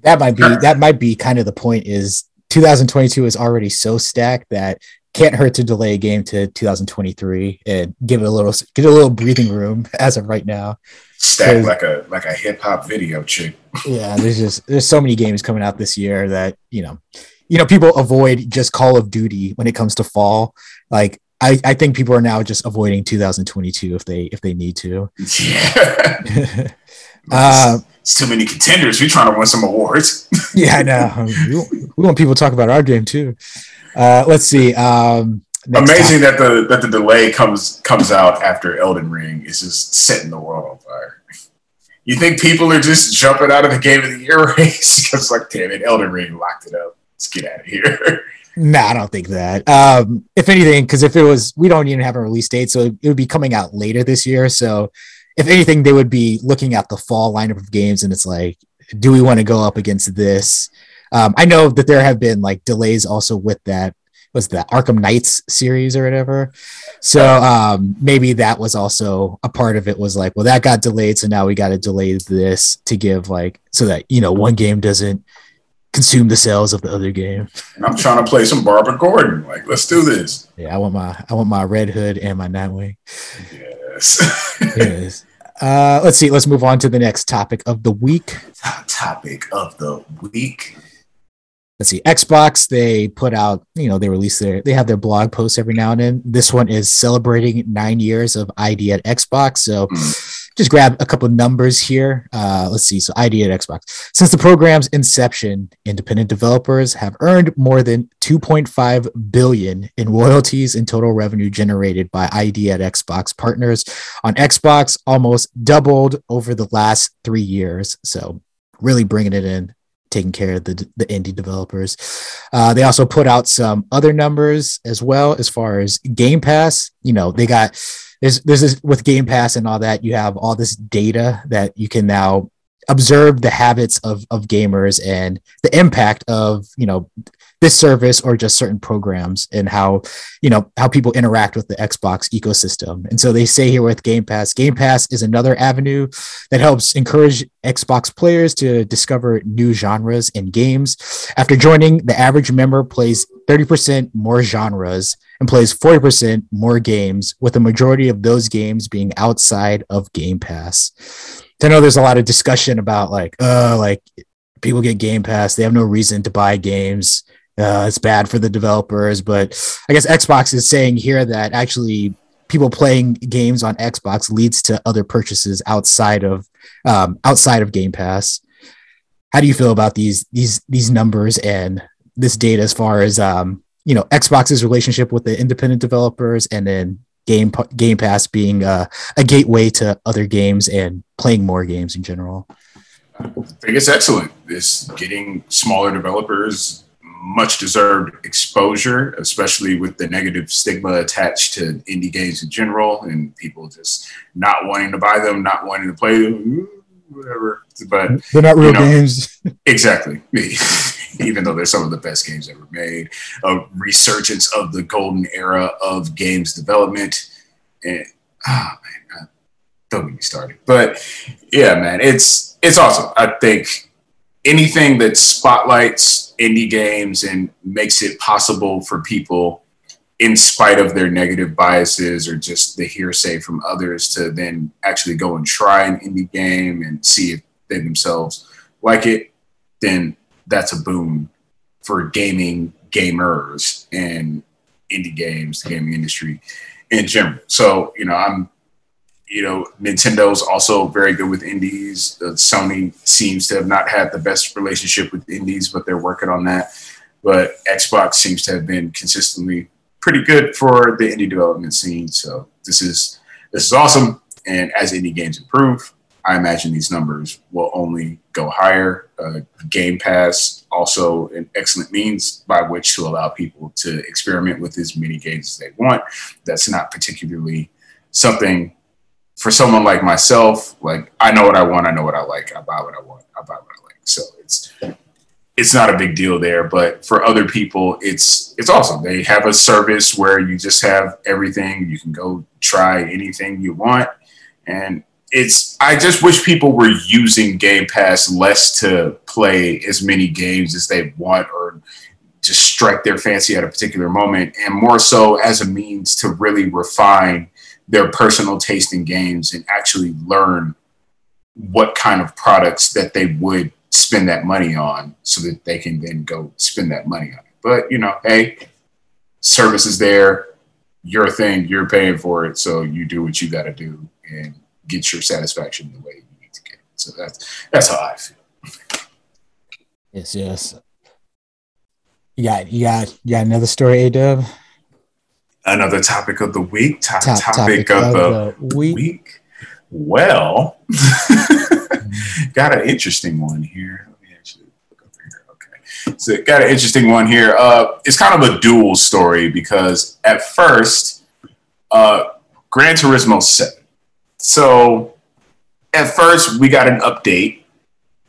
that might be that might be kind of the point is 2022 is already so stacked that can't hurt to delay a game to 2023 and give it a little get a little breathing room as of right now. Stacked like a like a hip hop video chick. Yeah, there's just there's so many games coming out this year that you know, you know, people avoid just Call of Duty when it comes to fall. Like I, I think people are now just avoiding 2022 if they if they need to. Yeah. uh, it's too many contenders. We're trying to win some awards. yeah, I know. We, we, want people to talk about our game too. Uh, let's see. Um, Amazing that the that the delay comes comes out after Elden Ring is just setting the world on fire. You think people are just jumping out of the game of the year race because like, damn it, Elden Ring locked it up. Let's get out of here. No, nah, I don't think that. Um, if anything, because if it was, we don't even have a release date, so it would be coming out later this year. So, if anything, they would be looking at the fall lineup of games, and it's like, do we want to go up against this? Um, I know that there have been like delays also with that. Was the Arkham Knights series or whatever? So um, maybe that was also a part of it. Was like, well, that got delayed, so now we got to delay this to give like so that you know one game doesn't consume the sales of the other game. And I'm trying to play some Barbara Gordon. Like, let's do this. Yeah, I want my I want my Red Hood and my Nightwing. Yes. yes. Uh, let's see. Let's move on to the next topic of the week. Top topic of the week. Let's see. Xbox. They put out. You know, they release their. They have their blog posts every now and then. This one is celebrating nine years of ID at Xbox. So. Mm just grab a couple of numbers here. Uh, let's see. So ID at Xbox. Since the program's inception, independent developers have earned more than 2.5 billion in royalties and total revenue generated by ID at Xbox partners on Xbox, almost doubled over the last three years. So really bringing it in taking care of the, the indie developers. Uh, they also put out some other numbers as well as far as Game Pass. You know, they got there's this with Game Pass and all that. You have all this data that you can now observe the habits of of gamers and the impact of you know this service or just certain programs and how you know how people interact with the Xbox ecosystem. And so they say here with Game Pass, Game Pass is another avenue that helps encourage Xbox players to discover new genres and games. After joining, the average member plays 30% more genres and plays 40% more games, with the majority of those games being outside of Game Pass. I know there's a lot of discussion about like, uh, like people get Game Pass, they have no reason to buy games uh, it's bad for the developers. But I guess Xbox is saying here that actually people playing games on Xbox leads to other purchases outside of um, outside of Game Pass. How do you feel about these these these numbers and this data as far as um, you know Xbox's relationship with the independent developers and then Game Game Pass being uh, a gateway to other games and playing more games in general? I think it's excellent. This getting smaller developers much deserved exposure, especially with the negative stigma attached to indie games in general and people just not wanting to buy them, not wanting to play them, whatever. But they're not real you know, games. exactly. Even though they're some of the best games ever made, a resurgence of the golden era of games development. And oh man, don't get me started. But yeah, man, it's it's awesome. I think anything that spotlights indie games and makes it possible for people in spite of their negative biases or just the hearsay from others to then actually go and try an indie game and see if they themselves like it then that's a boon for gaming gamers and indie games the gaming industry in general so you know i'm you know, Nintendo's also very good with indies. Uh, Sony seems to have not had the best relationship with indies, but they're working on that. But Xbox seems to have been consistently pretty good for the indie development scene. So this is this is awesome. And as indie games improve, I imagine these numbers will only go higher. Uh, Game Pass also an excellent means by which to allow people to experiment with as many games as they want. That's not particularly something for someone like myself, like I know what I want, I know what I like, I buy what I want, I buy what I like. So it's it's not a big deal there, but for other people, it's it's awesome. They have a service where you just have everything. You can go try anything you want, and it's. I just wish people were using Game Pass less to play as many games as they want or just strike their fancy at a particular moment, and more so as a means to really refine their personal taste in games and actually learn what kind of products that they would spend that money on so that they can then go spend that money on it. But, you know, hey, service is there, your thing, you're paying for it. So you do what you got to do and get your satisfaction the way you need to get it. So that's, that's how I feel. Yes, yes. You got, you got, you got another story, A another topic of the week. Top, Top topic, topic, of, of the, week. week. Well, got an interesting one here. Let me actually look up here. Okay, so got an interesting one here. Uh, it's kind of a dual story because at first, uh, Gran Turismo Seven. So at first, we got an update.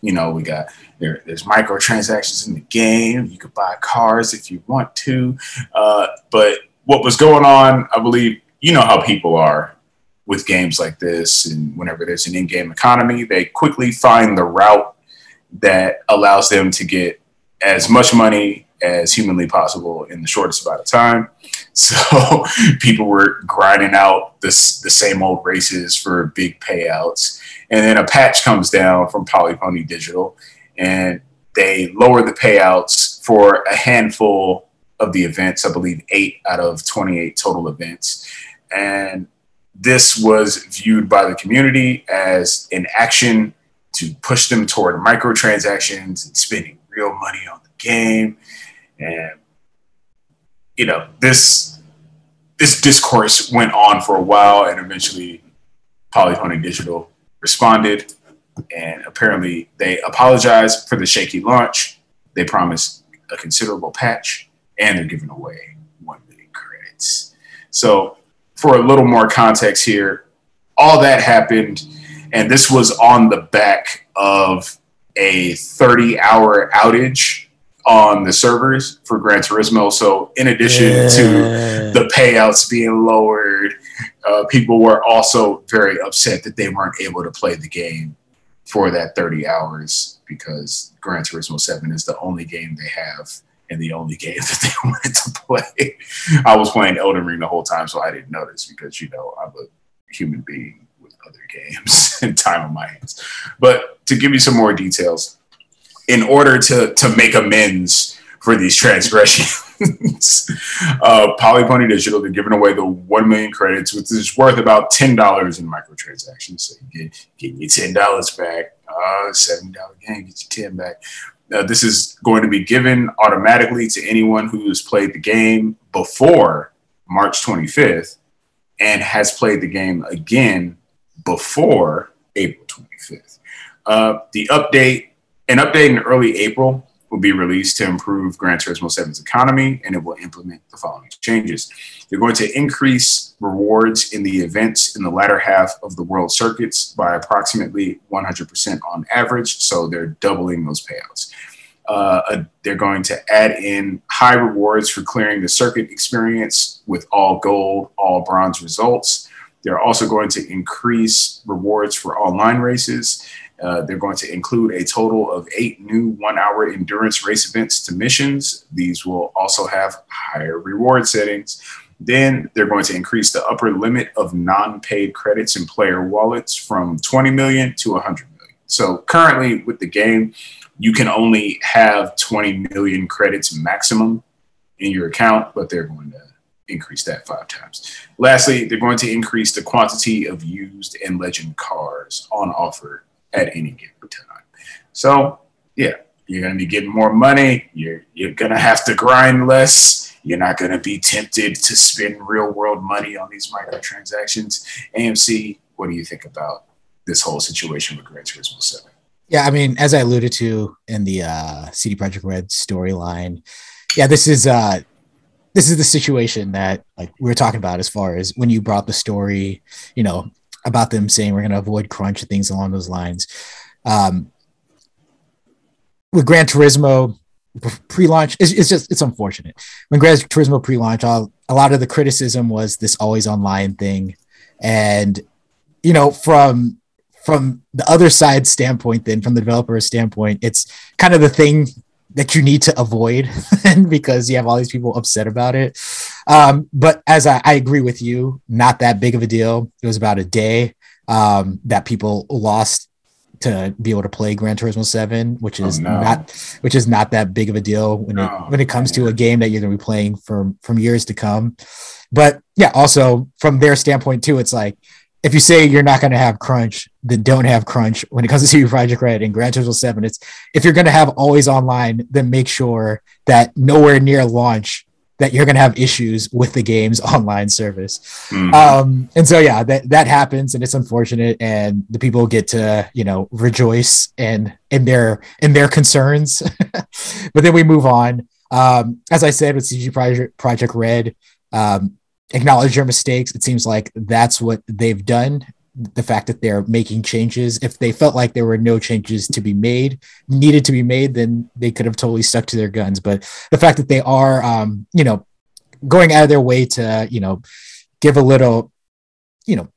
You know, we got there, there's microtransactions in the game. You could buy cars if you want to, uh, but what was going on, I believe, you know how people are with games like this, and whenever there's an in-game economy, they quickly find the route that allows them to get as much money as humanly possible in the shortest amount of time. So people were grinding out this the same old races for big payouts, and then a patch comes down from Polyphony Digital, and they lower the payouts for a handful of the events, I believe eight out of 28 total events. And this was viewed by the community as an action to push them toward microtransactions and spending real money on the game. And, you know, this this discourse went on for a while and eventually Polyphony Digital responded and apparently they apologized for the shaky launch. They promised a considerable patch and they're giving away 1 million credits. So, for a little more context here, all that happened, and this was on the back of a 30 hour outage on the servers for Gran Turismo. So, in addition yeah. to the payouts being lowered, uh, people were also very upset that they weren't able to play the game for that 30 hours because Gran Turismo 7 is the only game they have and the only game that they wanted to play. I was playing Elden Ring the whole time, so I didn't notice because you know I'm a human being with other games and time on my hands. But to give you some more details, in order to to make amends for these transgressions, uh, Polyphony Digital they're giving away the one million credits, which is worth about ten dollars in microtransactions. So you get get your ten dollars back. Uh, seven dollar game, get your ten back. Uh, this is going to be given automatically to anyone who has played the game before March 25th and has played the game again before April 25th. Uh, the update, an update in early April will be released to improve Gran Turismo 7's economy, and it will implement the following changes. They're going to increase rewards in the events in the latter half of the world circuits by approximately 100% on average, so they're doubling those payouts. Uh, they're going to add in high rewards for clearing the circuit experience with all gold, all bronze results. They're also going to increase rewards for online races uh, they're going to include a total of eight new one hour endurance race events to missions. These will also have higher reward settings. Then they're going to increase the upper limit of non paid credits in player wallets from 20 million to 100 million. So currently with the game, you can only have 20 million credits maximum in your account, but they're going to increase that five times. Lastly, they're going to increase the quantity of used and legend cars on offer at any given time. So, yeah, you're going to be getting more money. You're you're going to have to grind less. You're not going to be tempted to spend real world money on these microtransactions. AMC, what do you think about this whole situation with Gran Turismo 7? Yeah, I mean, as I alluded to in the uh, CD Projekt Red storyline, yeah, this is uh, this is the situation that like we were talking about as far as when you brought the story, you know, about them saying we're going to avoid crunch and things along those lines. Um, with Gran Turismo pre-launch, it's, it's just it's unfortunate when Gran Turismo pre-launch, all, a lot of the criticism was this always online thing, and you know from from the other side standpoint, then from the developer standpoint, it's kind of the thing that you need to avoid because you have all these people upset about it. Um, but as I, I, agree with you, not that big of a deal. It was about a day um, that people lost to be able to play Gran Turismo 7, which is oh, no. not which is not that big of a deal when no, it when it comes to a game that you're going to be playing from from years to come. But yeah, also from their standpoint too, it's like if you say you're not going to have crunch, then don't have crunch when it comes to CD Projekt Red and Gran Turismo 7. It's if you're going to have always online, then make sure that nowhere near launch that you're going to have issues with the game's online service. Mm-hmm. Um, and so, yeah, that, that happens and it's unfortunate. And the people get to, you know, rejoice and in their, in their concerns, but then we move on. Um, as I said, with CG Project, Projekt Red, um, acknowledge your mistakes. It seems like that's what they've done. The fact that they're making changes. If they felt like there were no changes to be made, needed to be made, then they could have totally stuck to their guns. But the fact that they are, um, you know, going out of their way to, you know, give a little, you know,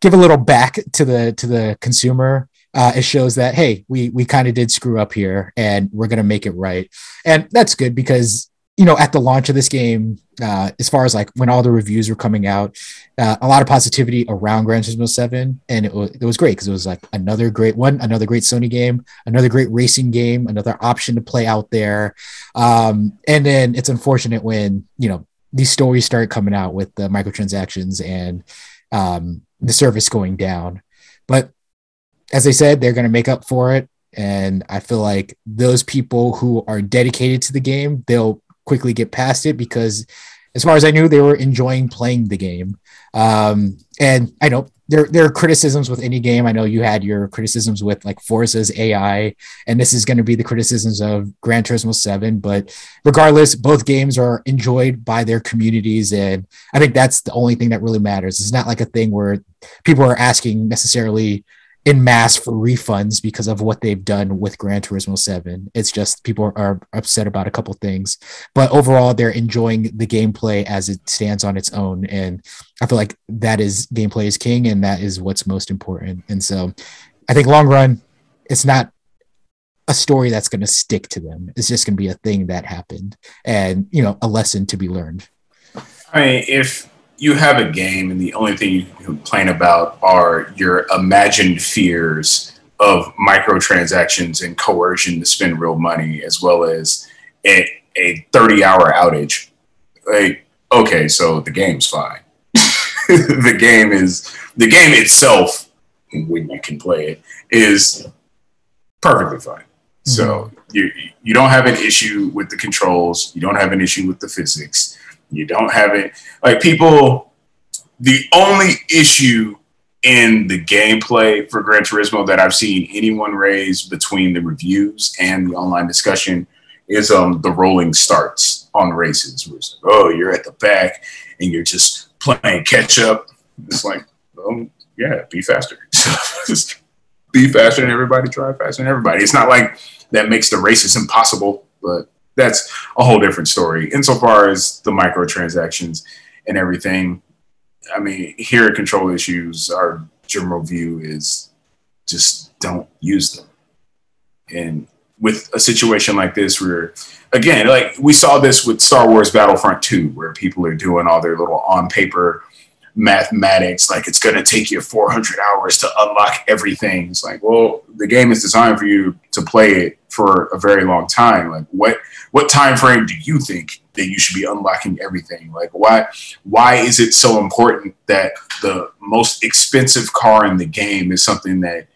give a little back to the to the consumer uh, it shows that hey we we kind of did screw up here and we're to make it right and that's good because you know, at the launch of this game, uh, as far as like when all the reviews were coming out, uh, a lot of positivity around Gran Turismo 7. And it was, it was great because it was like another great one, another great Sony game, another great racing game, another option to play out there. Um, and then it's unfortunate when, you know, these stories start coming out with the microtransactions and um, the service going down. But as I said, they're going to make up for it. And I feel like those people who are dedicated to the game, they'll quickly get past it because as far as I knew, they were enjoying playing the game. Um, and I know there, there are criticisms with any game. I know you had your criticisms with like Forza's AI, and this is going to be the criticisms of Gran Turismo 7. But regardless, both games are enjoyed by their communities. And I think that's the only thing that really matters. It's not like a thing where people are asking necessarily in mass for refunds because of what they've done with Gran Turismo 7. It's just people are upset about a couple things, but overall they're enjoying the gameplay as it stands on its own and I feel like that is gameplay is king and that is what's most important. And so I think long run it's not a story that's going to stick to them. It's just going to be a thing that happened and, you know, a lesson to be learned. I mean, if you have a game and the only thing you complain about are your imagined fears of microtransactions and coercion to spend real money as well as a, a 30 hour outage. Like okay so the game's fine. The game is the game itself when you can play it is perfectly fine. Mm-hmm. so you you don't have an issue with the controls. You don't have an issue with the physics you don't have it like people. The only issue in the gameplay for Gran Turismo that I've seen anyone raise between the reviews and the online discussion is um the rolling starts on races. Where it's like, oh, you're at the back and you're just playing catch up. It's like, oh yeah, be faster. be faster than everybody. Try faster than everybody. It's not like that makes the races impossible, but that's a whole different story. Insofar as the microtransactions and everything, I mean, here at Control Issues, our general view is just don't use them. And with a situation like this, where again, like we saw this with Star Wars Battlefront 2, where people are doing all their little on paper mathematics. Like it's going to take you 400 hours to unlock everything. It's like, well, the game is designed for you to play it for a very long time. Like what what time frame do you think that you should be unlocking everything? Like why why is it so important that the most expensive car in the game is something that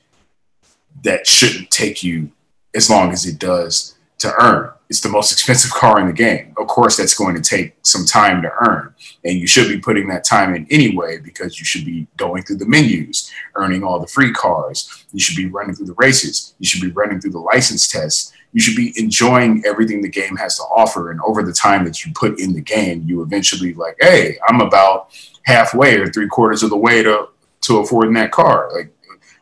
that shouldn't take you as long as it does to earn? It's the most expensive car in the game. Of course, that's going to take some time to earn. And you should be putting that time in anyway because you should be going through the menus, earning all the free cars. You should be running through the races. You should be running through the license tests. You should be enjoying everything the game has to offer. And over the time that you put in the game, you eventually like, hey, I'm about halfway or three quarters of the way to to affording that car. Like,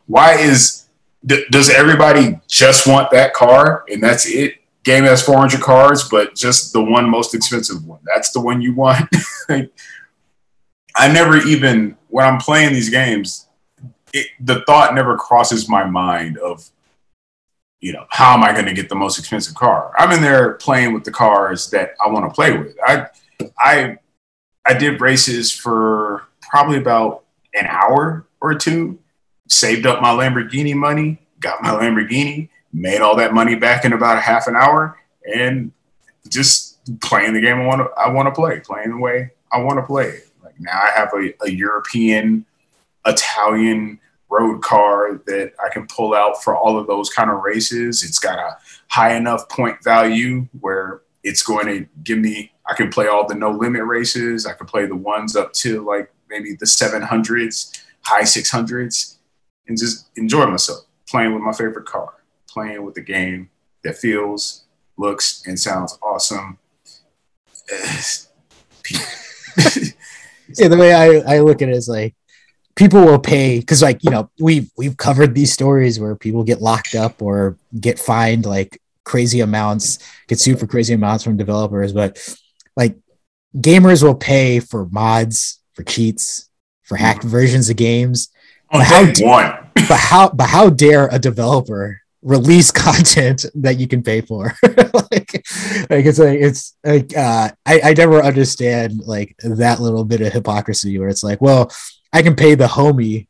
why is does everybody just want that car and that's it? Game has 400 cards, but just the one most expensive one. That's the one you want. I never even, when I'm playing these games, it, the thought never crosses my mind of, you know, how am I going to get the most expensive car? I'm in there playing with the cars that I want to play with. I, I, I did races for probably about an hour or two, saved up my Lamborghini money, got my Lamborghini, made all that money back in about a half an hour, and just playing the game I want to I want to play, playing the way I want to play. Like now I have a, a European, Italian road car that I can pull out for all of those kind of races. It's got a high enough point value where it's going to give me I can play all the no limit races. I can play the ones up to like maybe the 700s, high 600s and just enjoy myself playing with my favorite car playing with the game that feels, looks, and sounds awesome. yeah, the way I, I look at it is like people will pay because like you know we've we've covered these stories where people get locked up or get fined like crazy amounts, get sued for crazy amounts from developers, but like gamers will pay for mods, for cheats, for hacked versions of games. But how, one. but how but how dare a developer release content that you can pay for. Like, like it's like it's like uh I, I never understand like that little bit of hypocrisy where it's like well i can pay the homie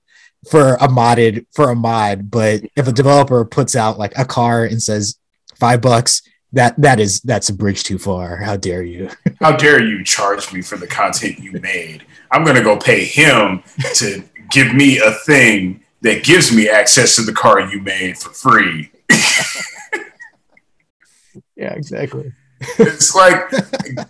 for a modded for a mod but if a developer puts out like a car and says five bucks that that is that's a bridge too far. How dare you? How dare you charge me for the content you made? I'm gonna go pay him to give me a thing that gives me access to the car you made for free. yeah, exactly. it's like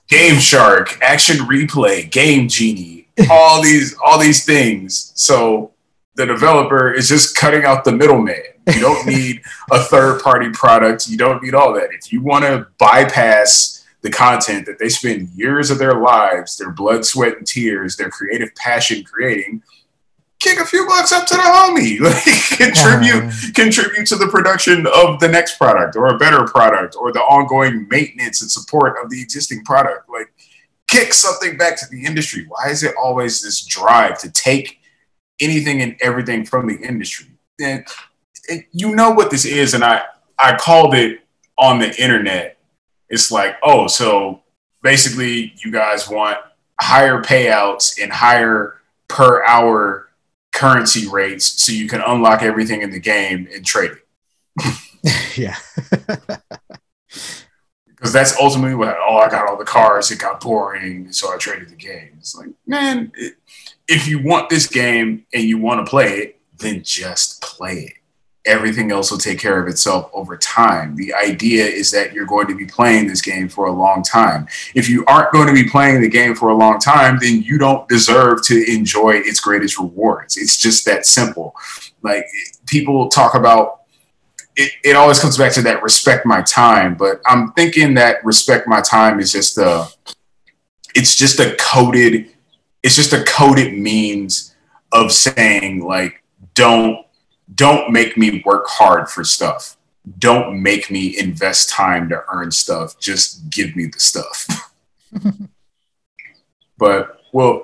Game Shark, Action Replay, Game Genie, all these all these things. So the developer is just cutting out the middleman. You don't need a third party product. You don't need all that. If you want to bypass the content that they spend years of their lives, their blood, sweat, and tears, their creative passion creating, kick a few bucks up to the homie. Like contribute uh, contribute to the production of the next product or a better product or the ongoing maintenance and support of the existing product. Like kick something back to the industry. Why is it always this drive to take anything and everything from the industry? And, and you know what this is, and I I called it on the internet. It's like, oh, so basically you guys want higher payouts and higher per hour currency rates so you can unlock everything in the game and trade it. yeah. Because that's ultimately what, oh, I got all the cars, it got boring, so I traded the game. It's like, man, it, if you want this game and you want to play it, then just play it everything else will take care of itself over time. The idea is that you're going to be playing this game for a long time. If you aren't going to be playing the game for a long time, then you don't deserve to enjoy its greatest rewards. It's just that simple. Like people talk about it, it always comes back to that respect my time, but I'm thinking that respect my time is just a it's just a coded it's just a coded means of saying like don't don't make me work hard for stuff. Don't make me invest time to earn stuff. Just give me the stuff. but well,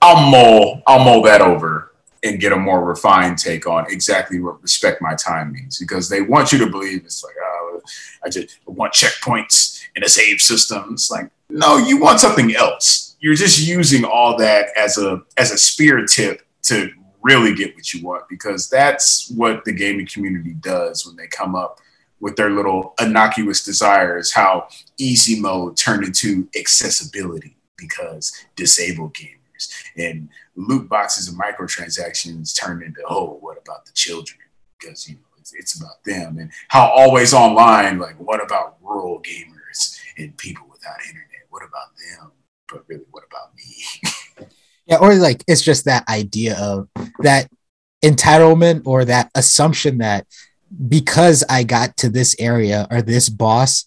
I'll mull I'll mull that over and get a more refined take on exactly what respect my time means because they want you to believe it's like oh, I just want checkpoints in a save system. It's like no, you want something else. you're just using all that as a as a spear tip to really get what you want because that's what the gaming community does when they come up with their little innocuous desires how easy mode turned into accessibility because disabled gamers and loot boxes and microtransactions turned into oh what about the children? Because you know it's, it's about them. And how always online like what about rural gamers and people without internet? What about them? But really what about me Yeah, or like it's just that idea of that entitlement or that assumption that because I got to this area or this boss,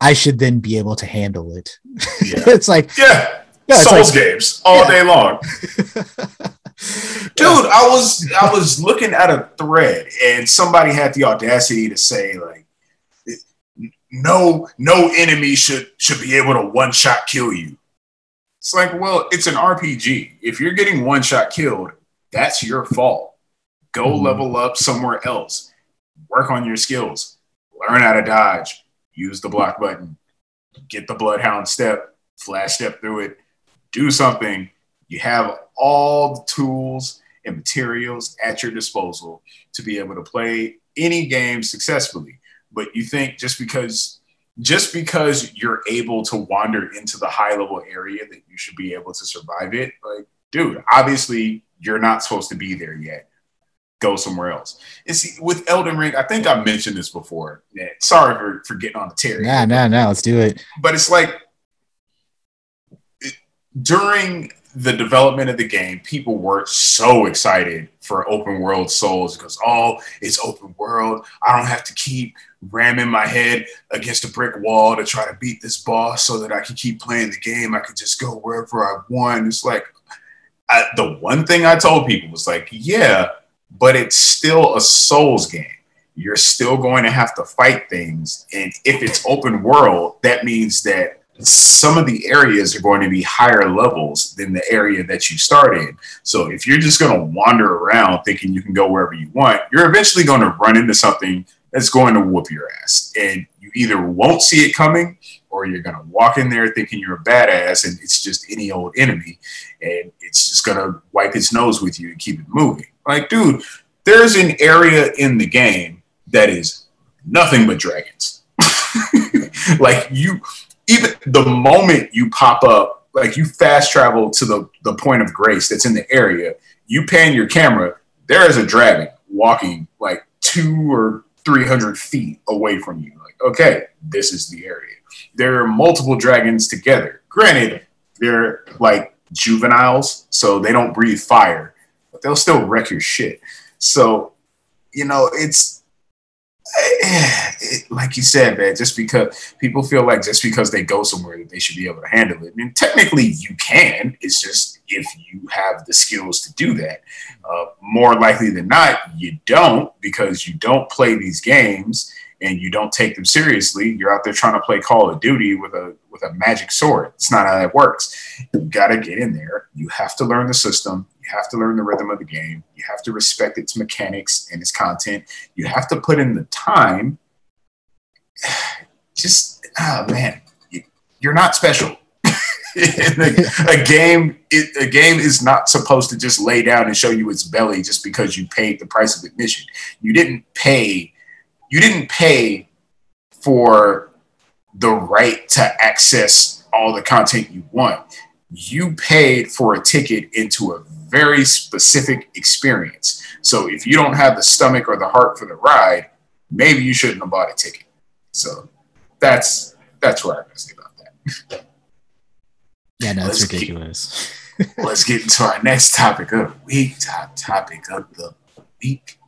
I should then be able to handle it. Yeah. it's like, yeah, Yeah, Souls like- games all Yeah. day long. Dude, I was I was looking at a thread and somebody had the audacity to say like no no enemy should should be able to one shot kill you. It's like, well, it's an RPG. If you're getting one shot killed, that's your fault. Go Mhm. level up somewhere else. Work on your skills. Learn how to dodge. Use the block button. Get the bloodhound step. Flash step through it. Do something. You have all the tools and materials at your disposal to be able to play any game successfully. But you think just because just because you're able to wander into the high level area that you should be able to survive it, like, dude, obviously you're not supposed to be there yet. Go somewhere else. And see, with Elden Ring, I think I mentioned this before. Yeah, sorry for, for getting on the tear. nah, nah, nah, let's do it. but it's like it- during the development of the game, people were so excited for open world souls because oh, it's open world. I don't have to keep ramming my head against a brick wall to try to beat this boss so that I can keep playing the game. I could just go wherever I want. It's like I, the one thing I told people was like, yeah, but it's still a Souls game. You're still going to have to fight things, and if it's open world, that means that some of the areas are going to be higher levels than the area that you start in. So if you're just going to wander around thinking you can go wherever you want, you're eventually going to run into something that's going to whoop your ass. And you either won't see it coming or you're going to walk in there thinking you're a badass and it's just any old enemy and it's just going to wipe its nose with you and keep it moving. Like, dude, there's an area in the game that is nothing but dragons. like you even the moment you pop up, like you fast travel to the, the point of grace that's in the area, you pan your camera, there is a dragon walking like two or 300 feet away from you. Like, okay, this is the area. There are multiple dragons together. Granted, they're like juveniles, so they don't breathe fire, but they'll still wreck your shit. So, you know, it's like you said, man, just because people feel like just because they go somewhere that they should be able to handle it. Mean, technically you can. It's just if you have the skills to do that. Uh, more likely than not, you don't because you don't play these games and you don't take them seriously. You're out there trying to play Call of Duty with a with a magic sword. It's not how that works. You got to get in there. You have to learn the system. You have to learn the rhythm of the game. You have to respect its mechanics and its content. You have to put in the time. Just oh man, you, you're not special. a, a game, it, a game is not supposed to just lay down and show you its belly just because you paid the price of admission. You didn't pay. You didn't pay for the right to access all the content you want. You paid for a ticket into a very specific experience. So if you don't have the stomach or the heart for the ride, maybe you shouldn't have bought a ticket. So that's that's what I gotta say about that. Yeah, no, it's Let's keep- ridiculous. Let's get into our next topic of the week. Top topic of the week.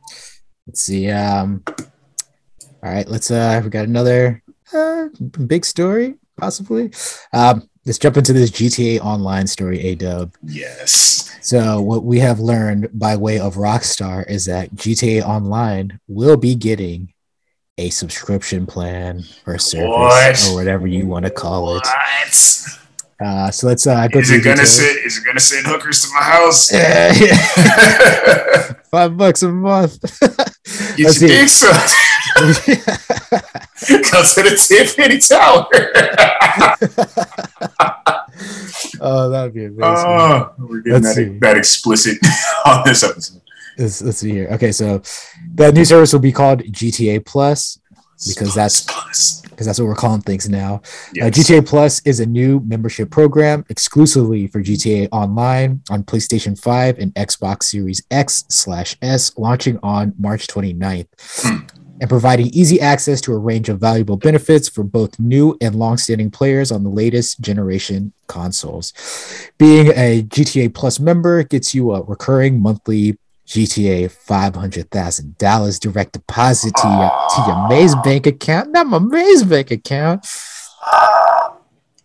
Let's see. Um, all right, let's. Uh, we got another uh, big story, possibly. Um, let's jump into this GTA Online story, A Dub. Yes. So, what we have learned by way of Rockstar is that GTA Online will be getting a subscription plan or service What? or whatever you want to call it. What? Uh, so let's uh, go Is it gonna send? Is it gonna send hookers to my house? Yeah, yeah. Five bucks a month. Get Let's your dick sucked. To the Tiffany Tower. oh, that'd be amazing. Oh, we're getting Let's that, see. that explicit on this episode. let's, let's see here. Okay, so that new service will be called GTA Plus Because that's- because that's what we're calling things now. Uh, GTA Plus is a new membership program exclusively for GTA Online on PlayStation 5 and Xbox Series X slash S, launching on March 29th, Hmm. And providing easy access to a range of valuable benefits for both new and long-standing players on the latest generation consoles. Being a GTA Plus member gets you a recurring monthly GTA $500,000 direct deposit to your, to your Maze Bank account. Not my Maze Bank account.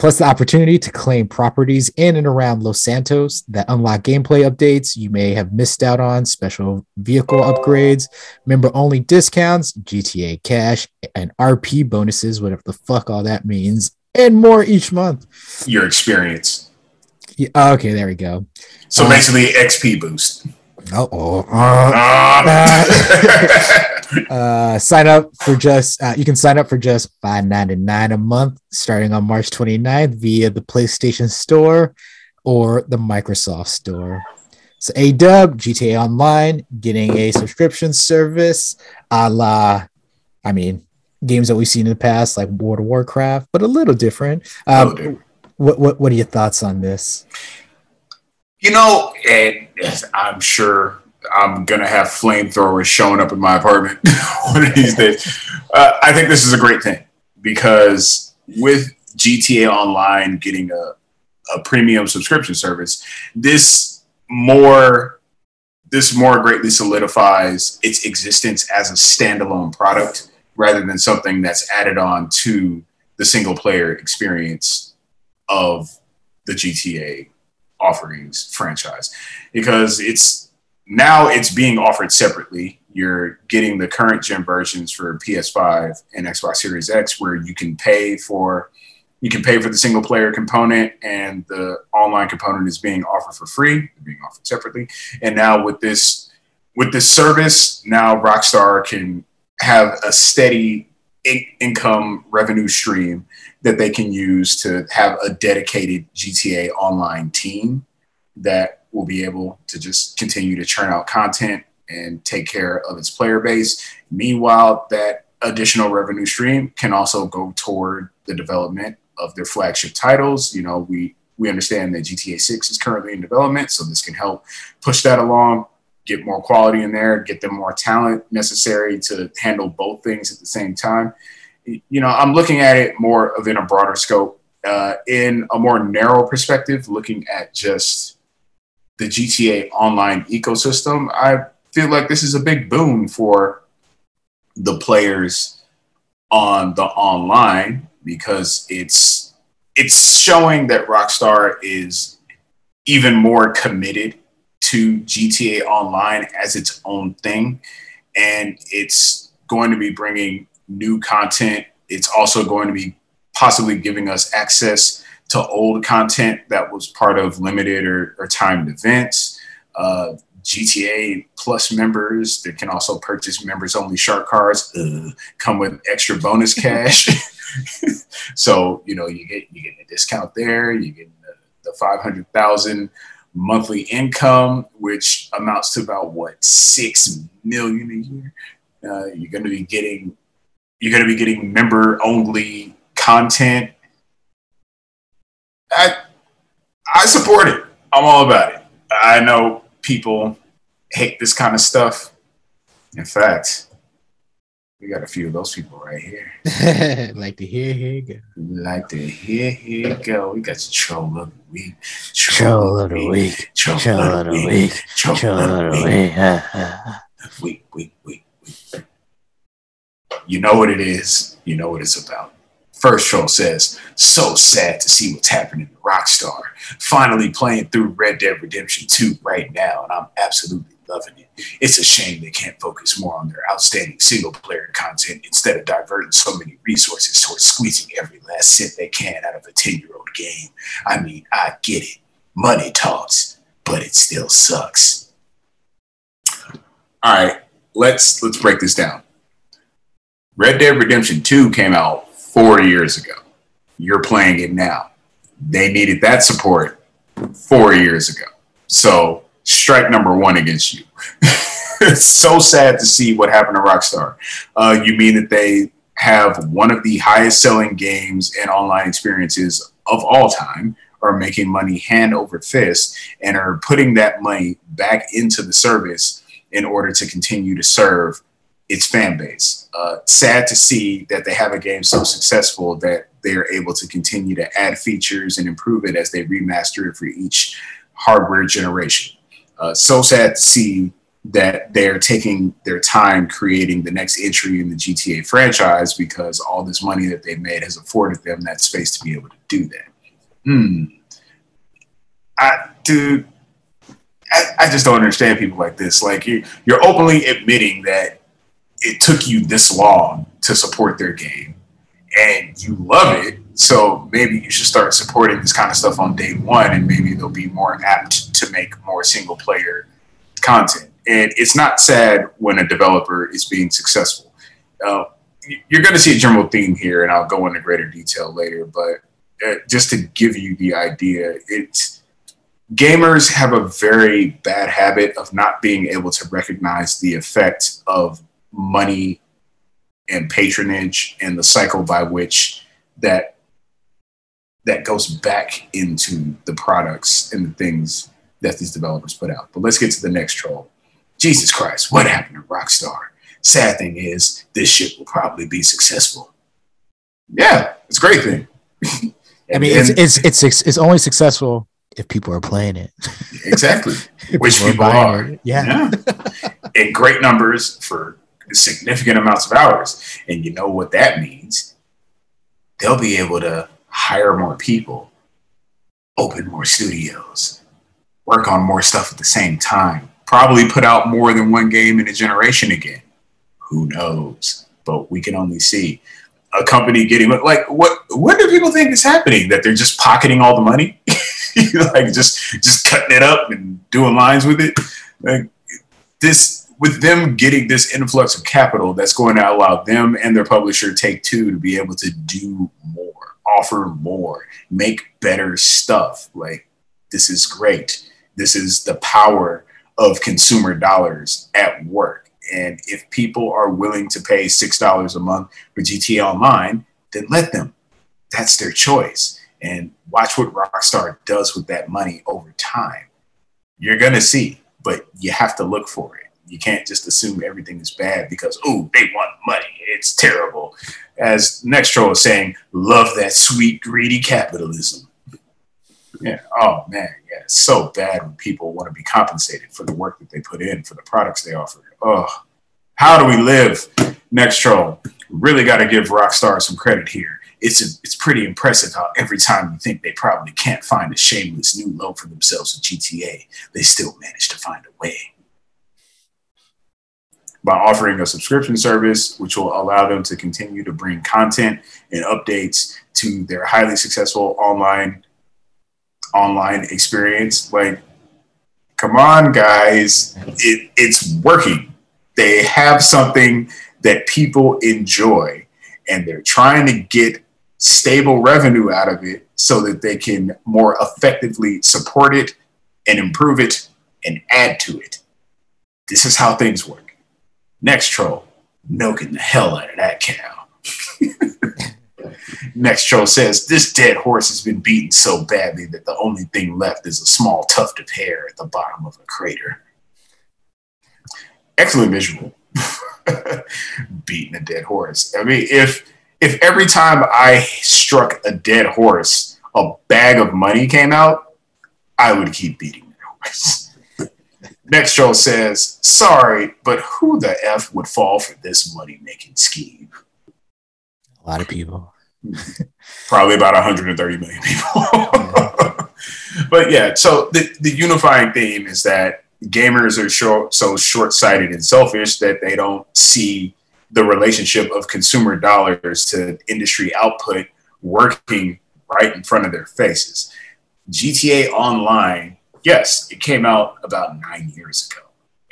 Plus, the opportunity to claim properties in and around Los Santos that unlock gameplay updates you may have missed out on, special vehicle upgrades, member only discounts, GTA cash, and RP bonuses, whatever the fuck all that means, and more each month. Your experience. Yeah, okay, there we go. So Uh, basically, XP boost. Uh-oh. Ah. uh, sign up for just uh, you can sign up for just five ninety nine a month starting on March 29th via the PlayStation Store or the Microsoft Store. So A Dub GTA Online getting a subscription service a la, I mean, games that we've seen in the past like World of Warcraft, but a little different. Um, different. What, what what are your thoughts on this? You know, and I'm sure I'm gonna have flamethrowers showing up in my apartment one of these days. Uh, I think this is a great thing because with GTA Online getting a, a premium subscription service, this more this more greatly solidifies its existence as a standalone product rather than something that's added on to the single player experience of the GTA offerings franchise because it's now it's being offered separately. You're getting the current gen versions for PS5 and Xbox Series X where you can pay for you can pay for the single player component and the online component is being offered for free, They're being offered separately. And now with this with this service, now Rockstar can have a steady in- income revenue stream that they can use to have a dedicated GTA online team that will be able to just continue to churn out content and take care of its player base. Meanwhile, that additional revenue stream can also go toward the development of their flagship titles. You know, we we understand that GTA 6 is currently in development, so this can help push that along, get more quality in there, get them more talent necessary to handle both things at the same time. You know, I'm looking at it more of in a broader scope, uh, in a more narrow perspective, looking at just the GTA online ecosystem. I feel like this is a big boon for the players on the online because it's it's showing that Rockstar is even more committed to GTA Online as its own thing, and it's going to be bringing new content. It's also going to be possibly giving us access to old content that was part of limited or, or timed events. Uh, GTA Plus members that can also purchase members only shark cards uh, come with extra bonus cash. so you know you get you get a discount there. You get the, the five hundred thousand monthly income, which amounts to about what six million a year. Uh, you're going to be getting you're going to be getting member only content. I I support it. I'm all about it. I know people hate this kind of stuff. In fact, we got a few of those people right here. like to hear here go. Like to hear here go. We got the troll of the week. Troll of the week. Troll, of the week. Troll, of the week. Week, week, week, week. You know what it is. You know what it's about. First troll says, so sad to see what's happening to Rockstar. Finally playing through Red Dead Redemption 2 right now, and I'm absolutely loving it. It's a shame they can't focus more on their outstanding single player content instead of diverting so many resources towards squeezing every last cent they can out of a 10 year old game. I mean, I get it. Money talks, but it still sucks. All right, let's let's break this down. Red Dead Redemption 2 came out four years ago. You're playing it now. They needed that support four years ago. So, strike number one against you. it's so sad to see what happened to Rockstar. Uh, you mean that they have one of the highest selling games and online experiences of all time, are making money hand over fist, and are putting that money back into the service in order to continue to serve its fan base. Uh, sad to see that they have a game so successful that they're able to continue to add features and improve it as they remaster it for each hardware generation. Uh, so sad to see that they're taking their time creating the next entry in the GTA franchise because all this money that they made has afforded them that space to be able to do that. Hmm. I, dude, I, I just don't understand people like this. Like you, you're openly admitting that it took you this long to support their game and you love it. So maybe you should start supporting this kind of stuff on day one and maybe they'll be more apt to make more single player content. And it's not sad when a developer is being successful. Uh, you're going to see a general theme here, and I'll go into greater detail later. But uh, just to give you the idea, it's gamers have a very bad habit of not being able to recognize the effect of money and patronage and the cycle by which that that goes back into the products and the things that these developers put out. But let's get to the next troll. Jesus Christ, what happened to Rockstar? Sad thing is, this shit will probably be successful. Yeah, it's a great thing. I mean, it's, it's it's it's only successful if people are playing it. exactly, which people, people are. It. Yeah, yeah. in great numbers for significant amounts of hours. And you know what that means? They'll be able to hire more people, open more studios, work on more stuff at the same time, probably put out more than one game in a generation again. Who knows? But we can only see a company getting like what what do people think is happening that they're just pocketing all the money like just just cutting it up and doing lines with it like this with them getting this influx of capital that's going to allow them and their publisher take two to be able to do more offer more make better stuff. Like this is great. This is the power of consumer dollars at work. And if people are willing to pay six dollars a month for gta online then let them. That's their choice. And watch what rockstar does with that money over time. You're going to see but you have to look for it you can't just assume everything is bad because oh they want money. It's terrible. As Nextro is saying, love that sweet greedy capitalism. Yeah. Oh man, yeah. It's so bad when people want to be compensated for the work that they put in for the products they offer. Oh, how do we live? Nextro really got to give Rockstar some credit here. It's a, it's pretty impressive how every time you think they probably can't find a shameless new low for themselves in GTA, they still manage to find a way by offering a subscription service, which will allow them to continue to bring content and updates to their highly successful online online experience. Like, come on, guys, it, it's working. They have something that people enjoy, and they're trying to get stable revenue out of it so that they can more effectively support it and improve it and add to it. This is how things work. Next troll, milking the hell out of that cow. Next troll says, This dead horse has been beaten so badly that the only thing left is a small tuft of hair at the bottom of a crater. Excellent visual. Beating a dead horse. I mean, if if every time I struck a dead horse, a bag of money came out, I would keep beating the horse. Next show says, sorry, but who the F would fall for this money making scheme? A lot of people. Probably about 130 million people. but yeah, so the, the unifying theme is that gamers are short, so short sighted and selfish that they don't see the relationship of consumer dollars to industry output working right in front of their faces. GTA Online yes, it came out about nine years ago.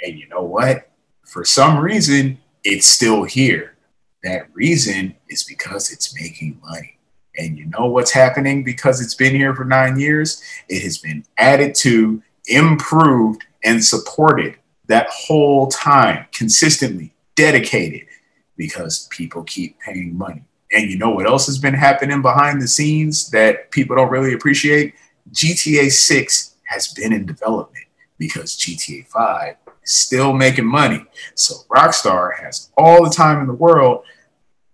And you know what? For some reason, it's still here. That reason is because it's making money. And you know what's happening because it's been here for nine years? It has been added to, improved, and supported that whole time, consistently, dedicated, because people keep paying money. And you know what else has been happening behind the scenes that people don't really appreciate? GTA 6 has been in development because GTA 5 is still making money. So Rockstar has all the time in the world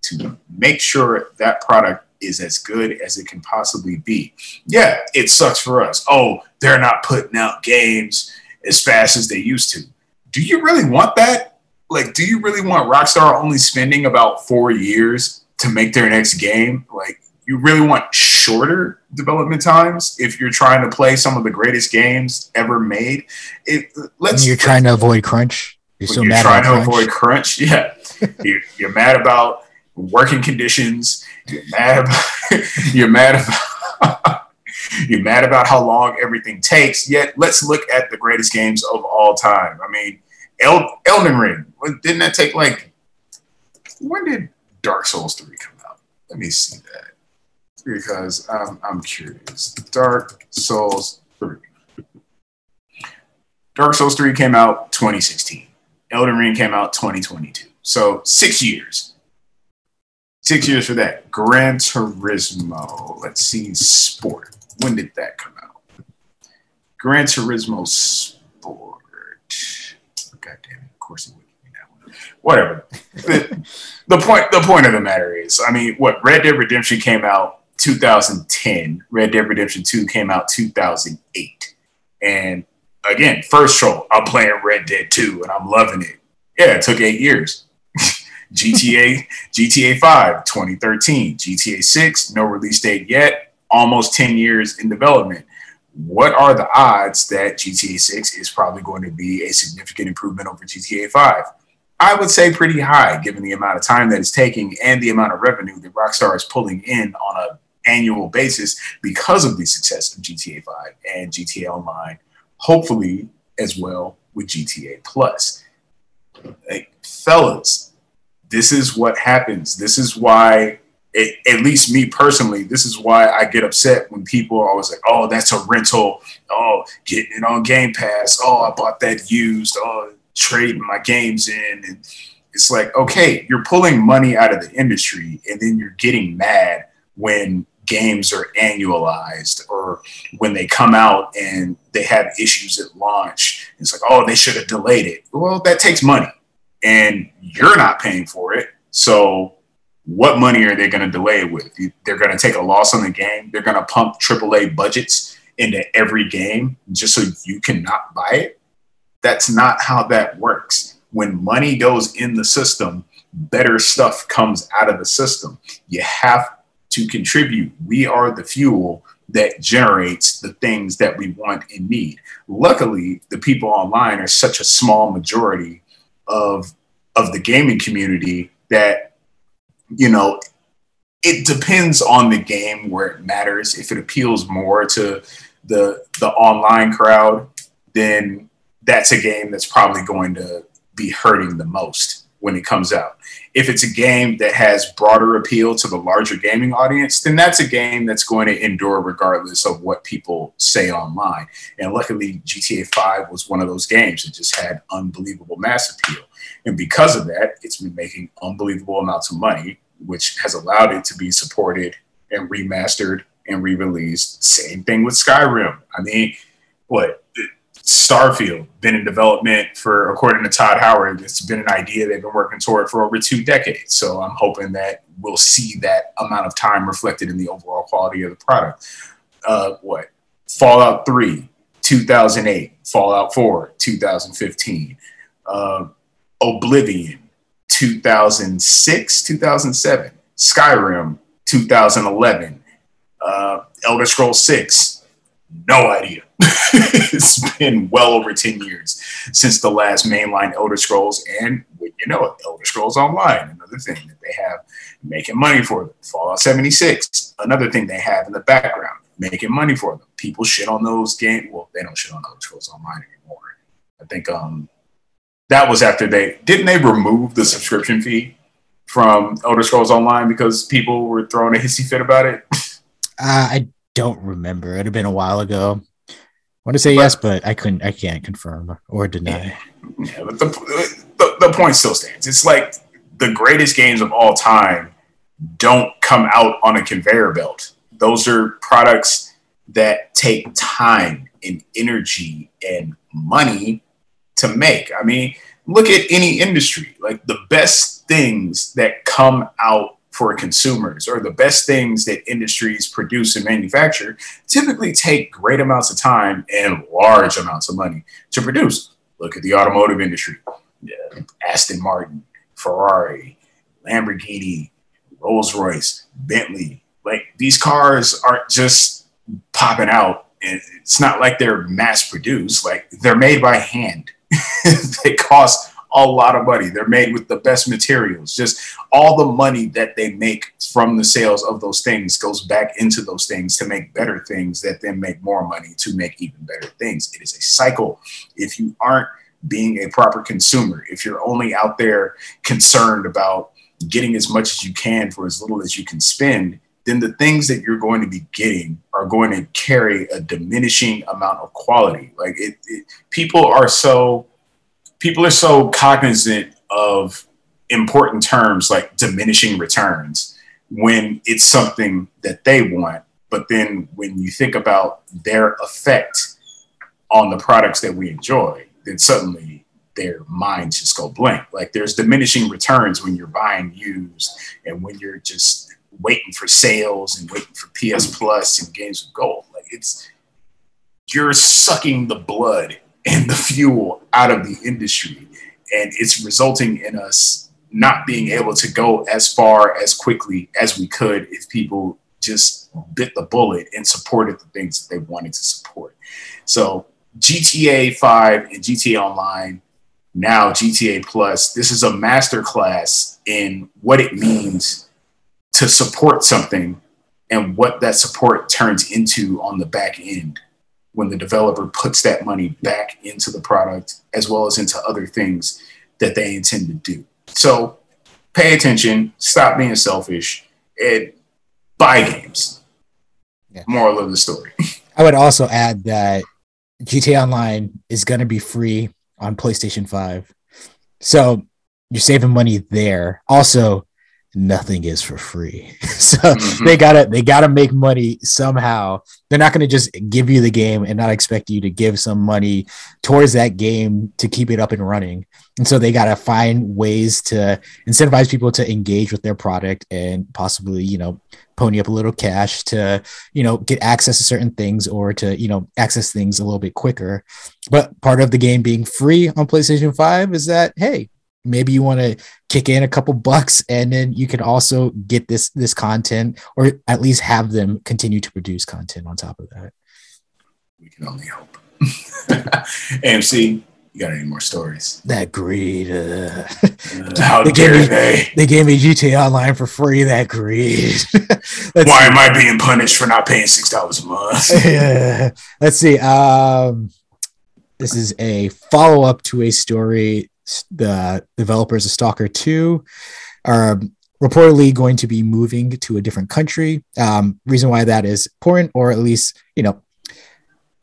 to make sure that product is as good as it can possibly be. Yeah, it sucks for us. Oh, they're not putting out games as fast as they used to. Do you really want that? Like, do you really want Rockstar only spending about four years to make their next game? Like, you really want shorter development times if you're trying to play some of the greatest games ever made. It let's. And you're trying to avoid crunch. You're so you're mad trying to crunch. avoid crunch. Yeah, you're, you're mad about working conditions. You're mad about. you're mad about. you're mad about how long everything takes. Yet, let's look at the greatest games of all time. I mean, El- Elden Ring. Didn't that take like? When did Dark Souls three come out? Let me see that because I'm, I'm curious. Dark Souls 3. Dark Souls 3 came out 2016. Elden Ring came out 2022. So six years. Six years for that. Gran Turismo. Let's see. Sport. When did that come out? Gran Turismo Sport. God damn it. Of course it would be that. Whatever. the, the point the point of the matter is, I mean, what Red Dead Redemption came out 2010. Red Dead Redemption 2 came out 2008. And again, first troll, I'm playing Red Dead 2 and I'm loving it. Yeah, it took eight years. GTA, GTA 5, 2013. GTA 6, no release date yet, almost 10 years in development. What are the odds that GTA 6 is probably going to be a significant improvement over GTA 5? I would say pretty high, given the amount of time that it's taking and the amount of revenue that Rockstar is pulling in on a annual basis because of the success of GTA 5 and GTA Online, hopefully as well with GTA Plus. Like, fellas, this is what happens. This is why, it, at least me personally, this is why I get upset when people are always like, oh, that's a rental. Oh, getting it on Game Pass. Oh, I bought that used. Oh, trading my games in. And it's like, okay, you're pulling money out of the industry and then you're getting mad when games are annualized or when they come out and they have issues at launch. It's like, oh, they should have delayed it. Well, that takes money and you're not paying for it. So what money are they going to delay it with? They're going to take a loss on the game. They're going to pump AAA budgets into every game just so you cannot buy it. That's not how that works. When money goes in the system, better stuff comes out of the system. You have to contribute. We are the fuel that generates the things that we want and need. Luckily, the people online are such a small majority of of the gaming community that you know it depends on the game where it matters. If it appeals more to the the online crowd, then that's a game that's probably going to be hurting the most when it comes out. If it's a game that has broader appeal to the larger gaming audience, then that's a game that's going to endure regardless of what people say online. And luckily, GTA 5 was one of those games that just had unbelievable mass appeal. And because of that, it's been making unbelievable amounts of money, which has allowed it to be supported and remastered and re released. Same thing with Skyrim. I mean, what? Starfield been in development for, according to Todd Howard, it's been an idea they've been working toward for over two decades. So I'm hoping that we'll see that amount of time reflected in the overall quality of the product. Uh, what Fallout 3, 2008, Fallout 4, 2015, uh, Oblivion, 2006, 2007, Skyrim, 2011, uh, Elder Scrolls 6, no idea. it's been well over 10 years since the last mainline Elder Scrolls, and you know it, Elder Scrolls Online, another thing that they have making money for them. Fallout 76, another thing they have in the background, making money for them. People shit on those games. Well, they don't shit on Elder Scrolls Online anymore. I think um that was after they didn't they remove the subscription fee from Elder Scrolls Online because people were throwing a hissy fit about it? Uh, I don't remember. It'd have been a while ago. Want to say but, yes, but I couldn't. I can't confirm or deny. Yeah, yeah but the, the the point still stands. It's like the greatest games of all time don't come out on a conveyor belt. Those are products that take time and energy and money to make. I mean, look at any industry. Like the best things that come out for consumers or the best things that industries produce and manufacture typically take great amounts of time and large amounts of money to produce. Look at the automotive industry. Yeah, Aston Martin, Ferrari, Lamborghini, Rolls Royce, Bentley. Like these cars aren't just popping out. And it's not like they're mass produced. Like they're made by hand. they cost a lot of money. They're made with the best materials. Just all the money that they make from the sales of those things goes back into those things to make better things that then make more money to make even better things. It is a cycle. If you aren't being a proper consumer, if you're only out there concerned about getting as much as you can for as little as you can spend, then the things that you're going to be getting are going to carry a diminishing amount of quality. Like it, it people are so people are so cognizant of important terms like diminishing returns when it's something that they want. But then when you think about their effect on the products that we enjoy, then suddenly their minds just go blank. Like there's diminishing returns when you're buying used and when you're just waiting for sales and waiting for PS Plus and games of gold. Like it's you're sucking the blood and the fuel out of the industry. And it's resulting in us not being able to go as far as quickly as we could if people just bit the bullet and supported the things that they wanted to support. So GTA 5 and GTA Online now GTA Plus, this is a masterclass in what it means to support something and what that support turns into on the back end when the developer puts that money back into the product as well as into other things that they intend to do. So pay attention, stop being selfish, and buy games. Yeah. Moral of the story. I would also add that GTA Online is going to be free on PlayStation 5. So you're saving money there. Also, nothing is for free. so mm-hmm. they gotta they gotta make money somehow. They're not gonna just give you the game and not expect you to give some money towards that game to keep it up and running. And so they gotta find ways to incentivize people to engage with their product and possibly, you know, pony up a little cash to, you know, get access to certain things or to, you know, access things a little bit quicker. But part of the game being free on PlayStation 5 is that, hey, maybe you want to kick in a couple bucks and then you can also get this this content or at least have them continue to produce content on top of that. We can only hope. Amc you got any more stories? That greed uh, uh, how they dare me, they. they gave me gta online for free that greed. Why am i being punished for not paying six dollars a month? Yeah. let's see um this is a follow-up to a story the developers of Stalker 2 are reportedly going to be moving to a different country. Um, reason why that is important, or at least, you know,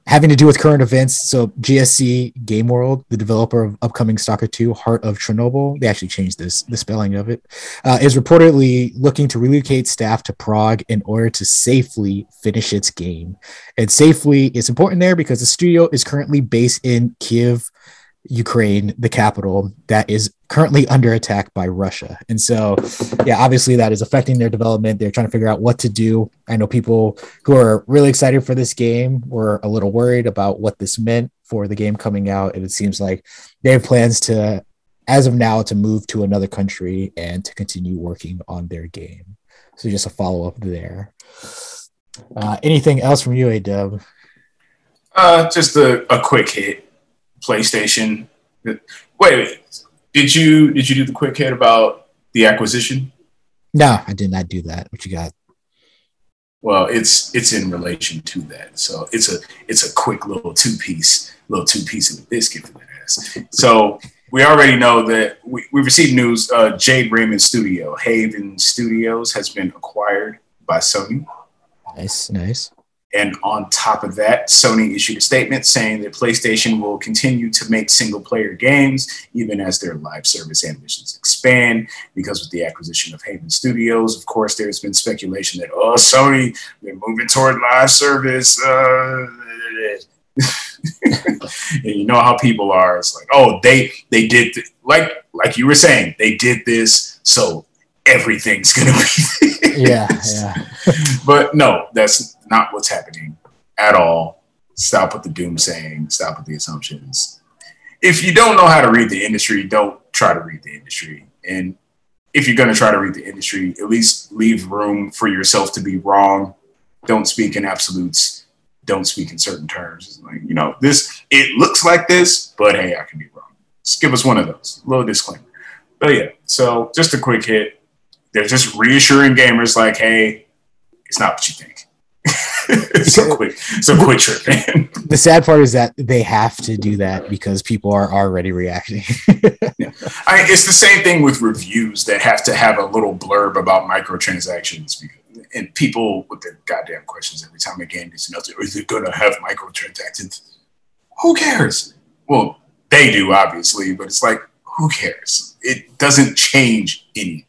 having to do with current events. So GSC Game World, the developer of upcoming Stalker 2, Heart of Chernobyl, they actually changed this the spelling of it, uh, is reportedly looking to relocate staff to Prague in order to safely finish its game. And safely is important there because the studio is currently based in Kiev, Ukraine, the capital, that is currently under attack by Russia. And so, yeah, obviously that is affecting their development. They're trying to figure out what to do. I know people who are really excited for this game were a little worried about what this meant for the game coming out. And it seems like they have plans to, as of now, to move to another country and to continue working on their game. So, just a follow up there. Uh, anything else from you, Adub? Uh, just a, a quick hit PlayStation. Wait, wait, did you did you do the quick hit about the acquisition? No, I did not do that. What you got? Well, it's it's in relation to that. So it's a it's a quick little two piece little two piece of the biscuit for that ass. So we already know that we, we received news. Uh, Jade Raymond Studio, Haven Studios, has been acquired by Sony. Nice, nice. And on top of that, Sony issued a statement saying that PlayStation will continue to make single player games even as their live service ambitions expand. Because with the acquisition of Haven Studios, of course, there's been speculation that, oh, Sony, they're moving toward live service. Uh, and you know how people are. It's like, oh, they they did th- like like you were saying, they did this, so everything's gonna be yeah, yeah. but no, that's not what's happening at all. Stop with the doom saying, stop with the assumptions. If you don't know how to read the industry, don't try to read the industry. And if you're going to try to read the industry, at least leave room for yourself to be wrong. Don't speak in absolutes. Don't speak in certain terms. Like, you know, this, it looks like this, but hey, I can be wrong. Just give us one of those. Little disclaimer. But yeah, so just a quick hit. They're just reassuring gamers like, hey, it's not what you think. so quick, so quit tripping. the sad part is that they have to do that because people are already reacting. yeah. I, it's the same thing with reviews that have to have a little blurb about microtransactions. And people with their goddamn questions every time a game gets announced, is it going to have microtransactions? Who cares? Well, they do, obviously, but it's like, who cares? It doesn't change anything.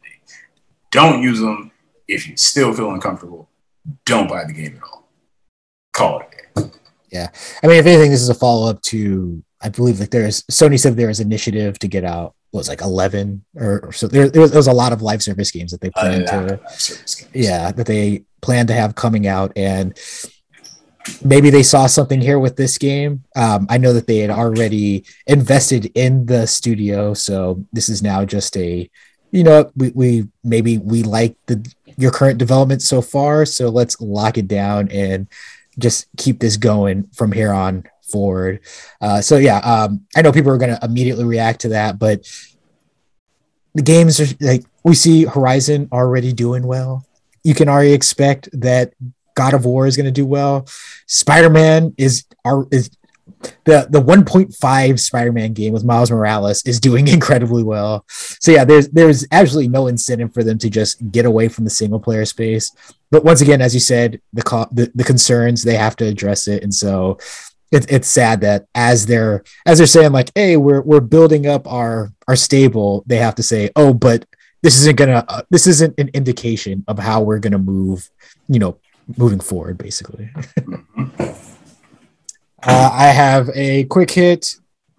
Don't use them if you still feel uncomfortable. Don't buy the game at all. Call it a game. Yeah, I mean, if anything, this is a follow up to I believe like there's Sony said there is initiative to get out was like 11 or, or so there, there, was, there, was, a lot of live service games that they planned uh, to yeah that they plan to have coming out and maybe they saw something here with this game um, i know that they had already invested in the studio so this is now just a you know, we, we maybe we like the your current development so far, so let's lock it down and just keep this going from here on forward. Uh, so yeah, um, I know people are going to immediately react to that, but the games are like we see Horizon already doing well. You can already expect that God of War is going to do well. Spider Man is are is the the 1.5 Spider-Man game with Miles Morales is doing incredibly well. So yeah, there's there's absolutely no incentive for them to just get away from the single player space. But once again, as you said, the co- the, the concerns they have to address it, and so it's it's sad that as they're as they're saying like, hey, we're we're building up our our stable, they have to say, oh, but this isn't gonna uh, this isn't an indication of how we're gonna move, you know, moving forward, basically. Uh, I have a quick hit.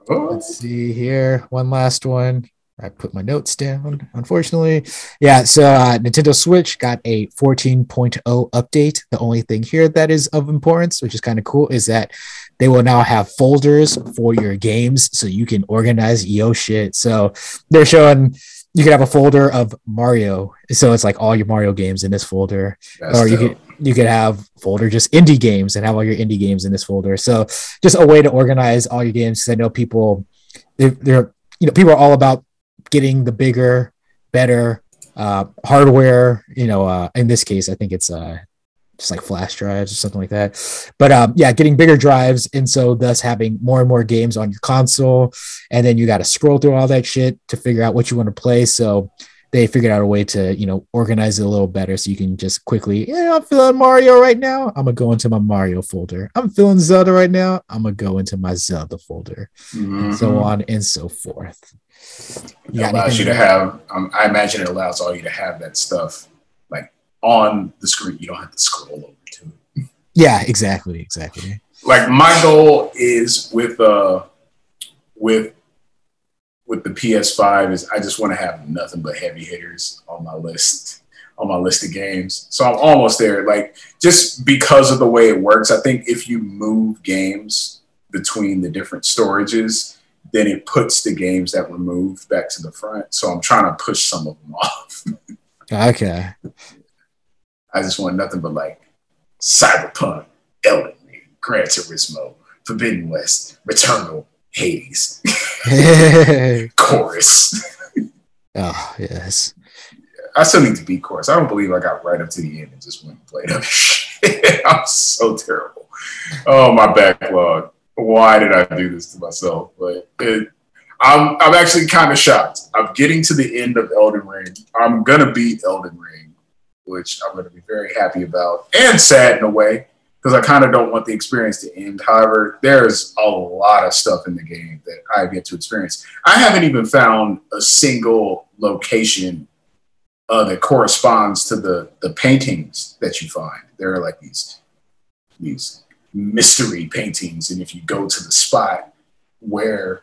Oh. Let's see here. One last one. I put my notes down, unfortunately. Yeah, so uh, Nintendo Switch got a 14.0 update. The only thing here that is of importance, which is kind of cool, is that they will now have folders for your games so you can organize yo shit. So they're showing you can have a folder of Mario. So it's like all your Mario games in this folder. That's or you dope. can you could have folder just indie games and have all your indie games in this folder. So just a way to organize all your games. Because I know people, they're, they're, you know, people are all about getting the bigger, better uh, hardware. You know, uh, in this case, I think it's uh, just like flash drives or something like that. But um, yeah, getting bigger drives, and so thus having more and more games on your console, and then you got to scroll through all that shit to figure out what you want to play. So they figured out a way to you know organize it a little better so you can just quickly yeah i'm feeling mario right now. I'm gonna go into my mario folder. I'm feeling zelda right now. I'm gonna go into my zelda folder mm-hmm. and so mm-hmm. on and so forth. You it allows you to have um, i imagine it allows all you to have that stuff like on the screen. You don't have to scroll over to it. Yeah exactly exactly. Like my goal is with uh with with the PS5 is I just want to have nothing but heavy hitters on my list on my list of games. So I'm almost there. Like just because of the way it works, I think if you move games between the different storages, then it puts the games that were moved back to the front. So I'm trying to push some of them off. okay. I just want nothing but like Cyberpunk, Elden Ring, Gran Turismo, Forbidden West, Returnal, Hades. chorus. oh, yes. I still need to beat chorus. I don't believe I got right up to the end and just went and played other shit. I'm so terrible. Oh, my backlog. Why did I do this to myself? But it, I'm I'm actually kind of shocked. I'm getting to the end of Elden Ring. I'm gonna beat Elden Ring, which I'm gonna be very happy about and sad in a way because I kind of don't want the experience to end. However, there's a lot of stuff in the game that I've yet to experience. I haven't even found a single location uh, that corresponds to the the paintings that you find. There are like these these mystery paintings, and if you go to the spot where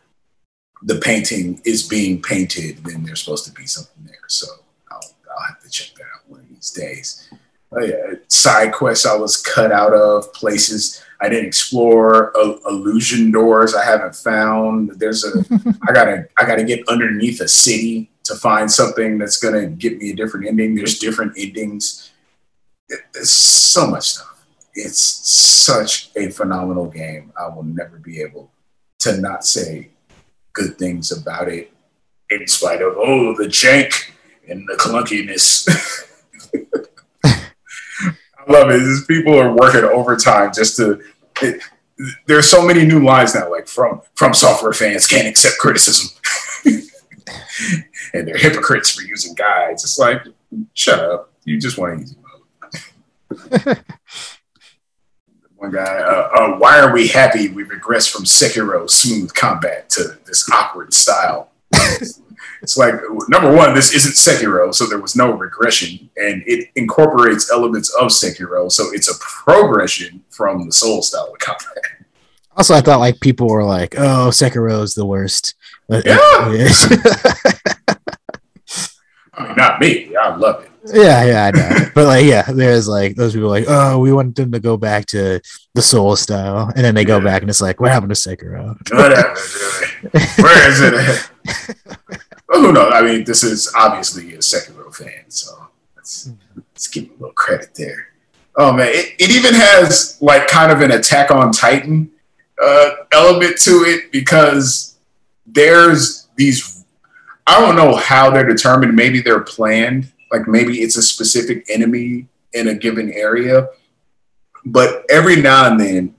the painting is being painted, then there's supposed to be something there. So I'll, I'll have to check that out one of these days. Side quests I was cut out of, places I didn't explore, uh, illusion doors I haven't found. There's a I gotta I gotta get underneath a city to find something that's gonna get me a different ending. There's different endings. There's so much stuff. It's such a phenomenal game. I will never be able to not say good things about it, in spite of oh the jank and the clunkiness. I love it. These people are working overtime just to. It, there's so many new lines now, like from FromSoftware fans can't accept criticism, and they're hypocrites for using guides. It's like, shut up. You just want easy mode. One guy, uh, uh, why are we happy we regress from Sekiro smooth combat to this awkward style? it's like number one, this isn't Sekiro, so there was no regression, and it incorporates elements of Sekiro, so it's a progression from the Soul style of combat. Also, I thought like people were like, "Oh, Sekiro is the worst." Yeah. I mean, not me. I love it. Yeah, yeah, I know. but like, yeah, there's like those people like, oh, we want them to go back to the soul style, and then they go back and it's like, what happened to Sekiro? Whatever. Where is it? well, who knows? I mean, this is obviously a Sekiro fan, so let's, let's give him a little credit there. Oh man, it, it even has like kind of an Attack on Titan uh, element to it because there's these. I don't know how they're determined. Maybe they're planned like maybe it's a specific enemy in a given area. But every now and then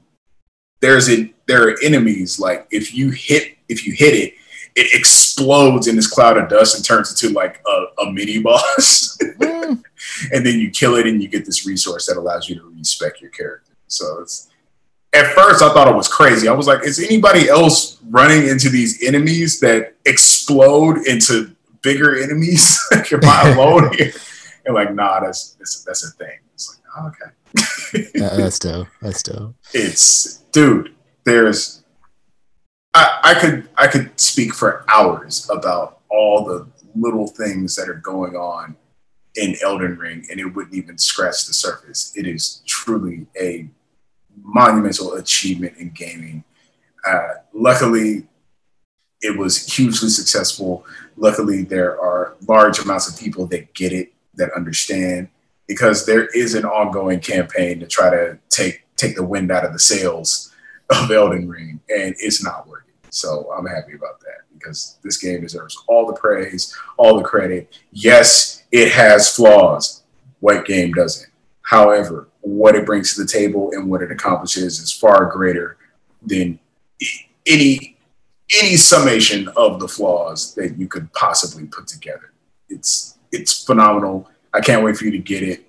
there's a there are enemies like if you hit if you hit it, it explodes in this cloud of dust and turns into like a, a mini boss. Mm. and then you kill it and you get this resource that allows you to respec your character. So it's at first I thought it was crazy. I was like, is anybody else running into these enemies that explode into bigger enemies? like, am I alone here? And like, nah, that's that's, that's a thing. It's like, oh, okay. yeah, that's dope. That's dope. It's dude. There's, I I could I could speak for hours about all the little things that are going on in Elden Ring, and it wouldn't even scratch the surface. It is truly a monumental achievement in gaming. Uh, luckily, it was hugely successful. Luckily, there are large amounts of people that get it, that understand, because there is an ongoing campaign to try to take take the wind out of the sails of Elden Ring, and it's not working. So I'm happy about that because this game deserves all the praise, all the credit. Yes, it has flaws. What game doesn't? However, what it brings to the table and what it accomplishes is far greater than any any summation of the flaws that you could possibly put together. It's it's phenomenal. I can't wait for you to get it.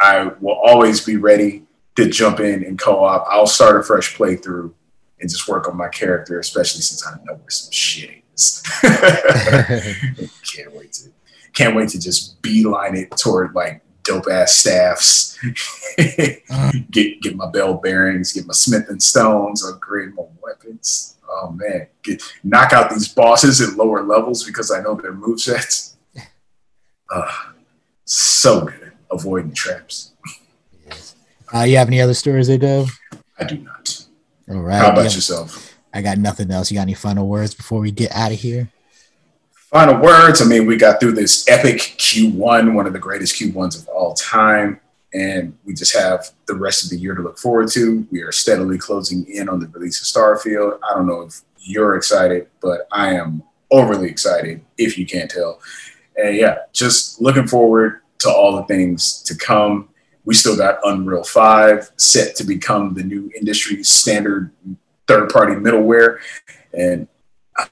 I will always be ready to jump in and co-op. I'll start a fresh playthrough and just work on my character, especially since I know where some shit is. can't wait to can't wait to just beeline it toward like dope ass staffs. get get my bell bearings, get my Smithing Stones, upgrade my weapons oh man, get, knock out these bosses at lower levels because I know their movesets. Uh, so good avoiding traps. Uh, you have any other stories, Ado? I do not. All right. How about yourself? I got nothing else. You got any final words before we get out of here? Final words. I mean, we got through this epic Q1, one of the greatest Q1s of all time and we just have the rest of the year to look forward to. We are steadily closing in on the release of Starfield. I don't know if you're excited, but I am overly excited, if you can't tell. And yeah, just looking forward to all the things to come. We still got Unreal 5 set to become the new industry standard third party middleware. And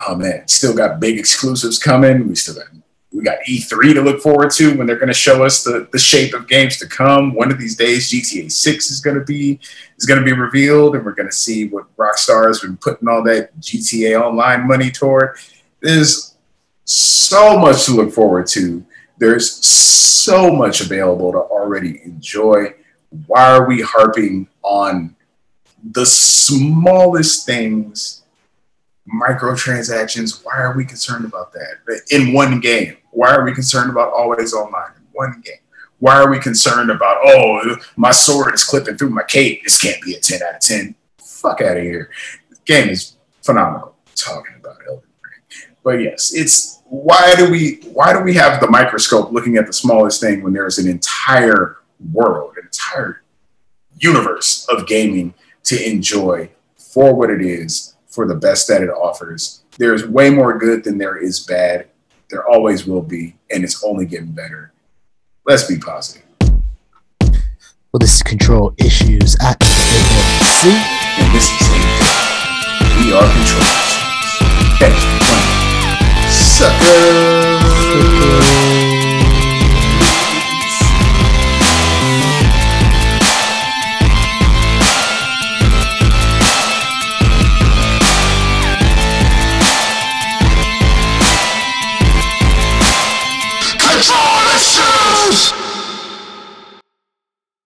oh man, still got big exclusives coming. We still got we got E3 to look forward to when they're going to show us the, the shape of games to come. One of these days, GTA 6 is going to be is going to be revealed, and we're going to see what Rockstar has been putting all that GTA Online money toward. There's so much to look forward to. There's so much available to already enjoy. Why are we harping on the smallest things microtransactions. Why are we concerned about that in one game? Why are we concerned about always online in one game? Why are we concerned about, oh, my sword is clipping through my cape? This can't be a 10 out of 10. Fuck out of here. The game is phenomenal. Talking about Elden Ring. But yes, it's why do we why do we have the microscope looking at the smallest thing when there's an entire world, an entire universe of gaming to enjoy for what it is for the best that it offers. There's way more good than there is bad. There always will be, and it's only getting better. Let's be positive. Well, this is Control Issues at AFC. And this is We are Control Issues. For. Sucker.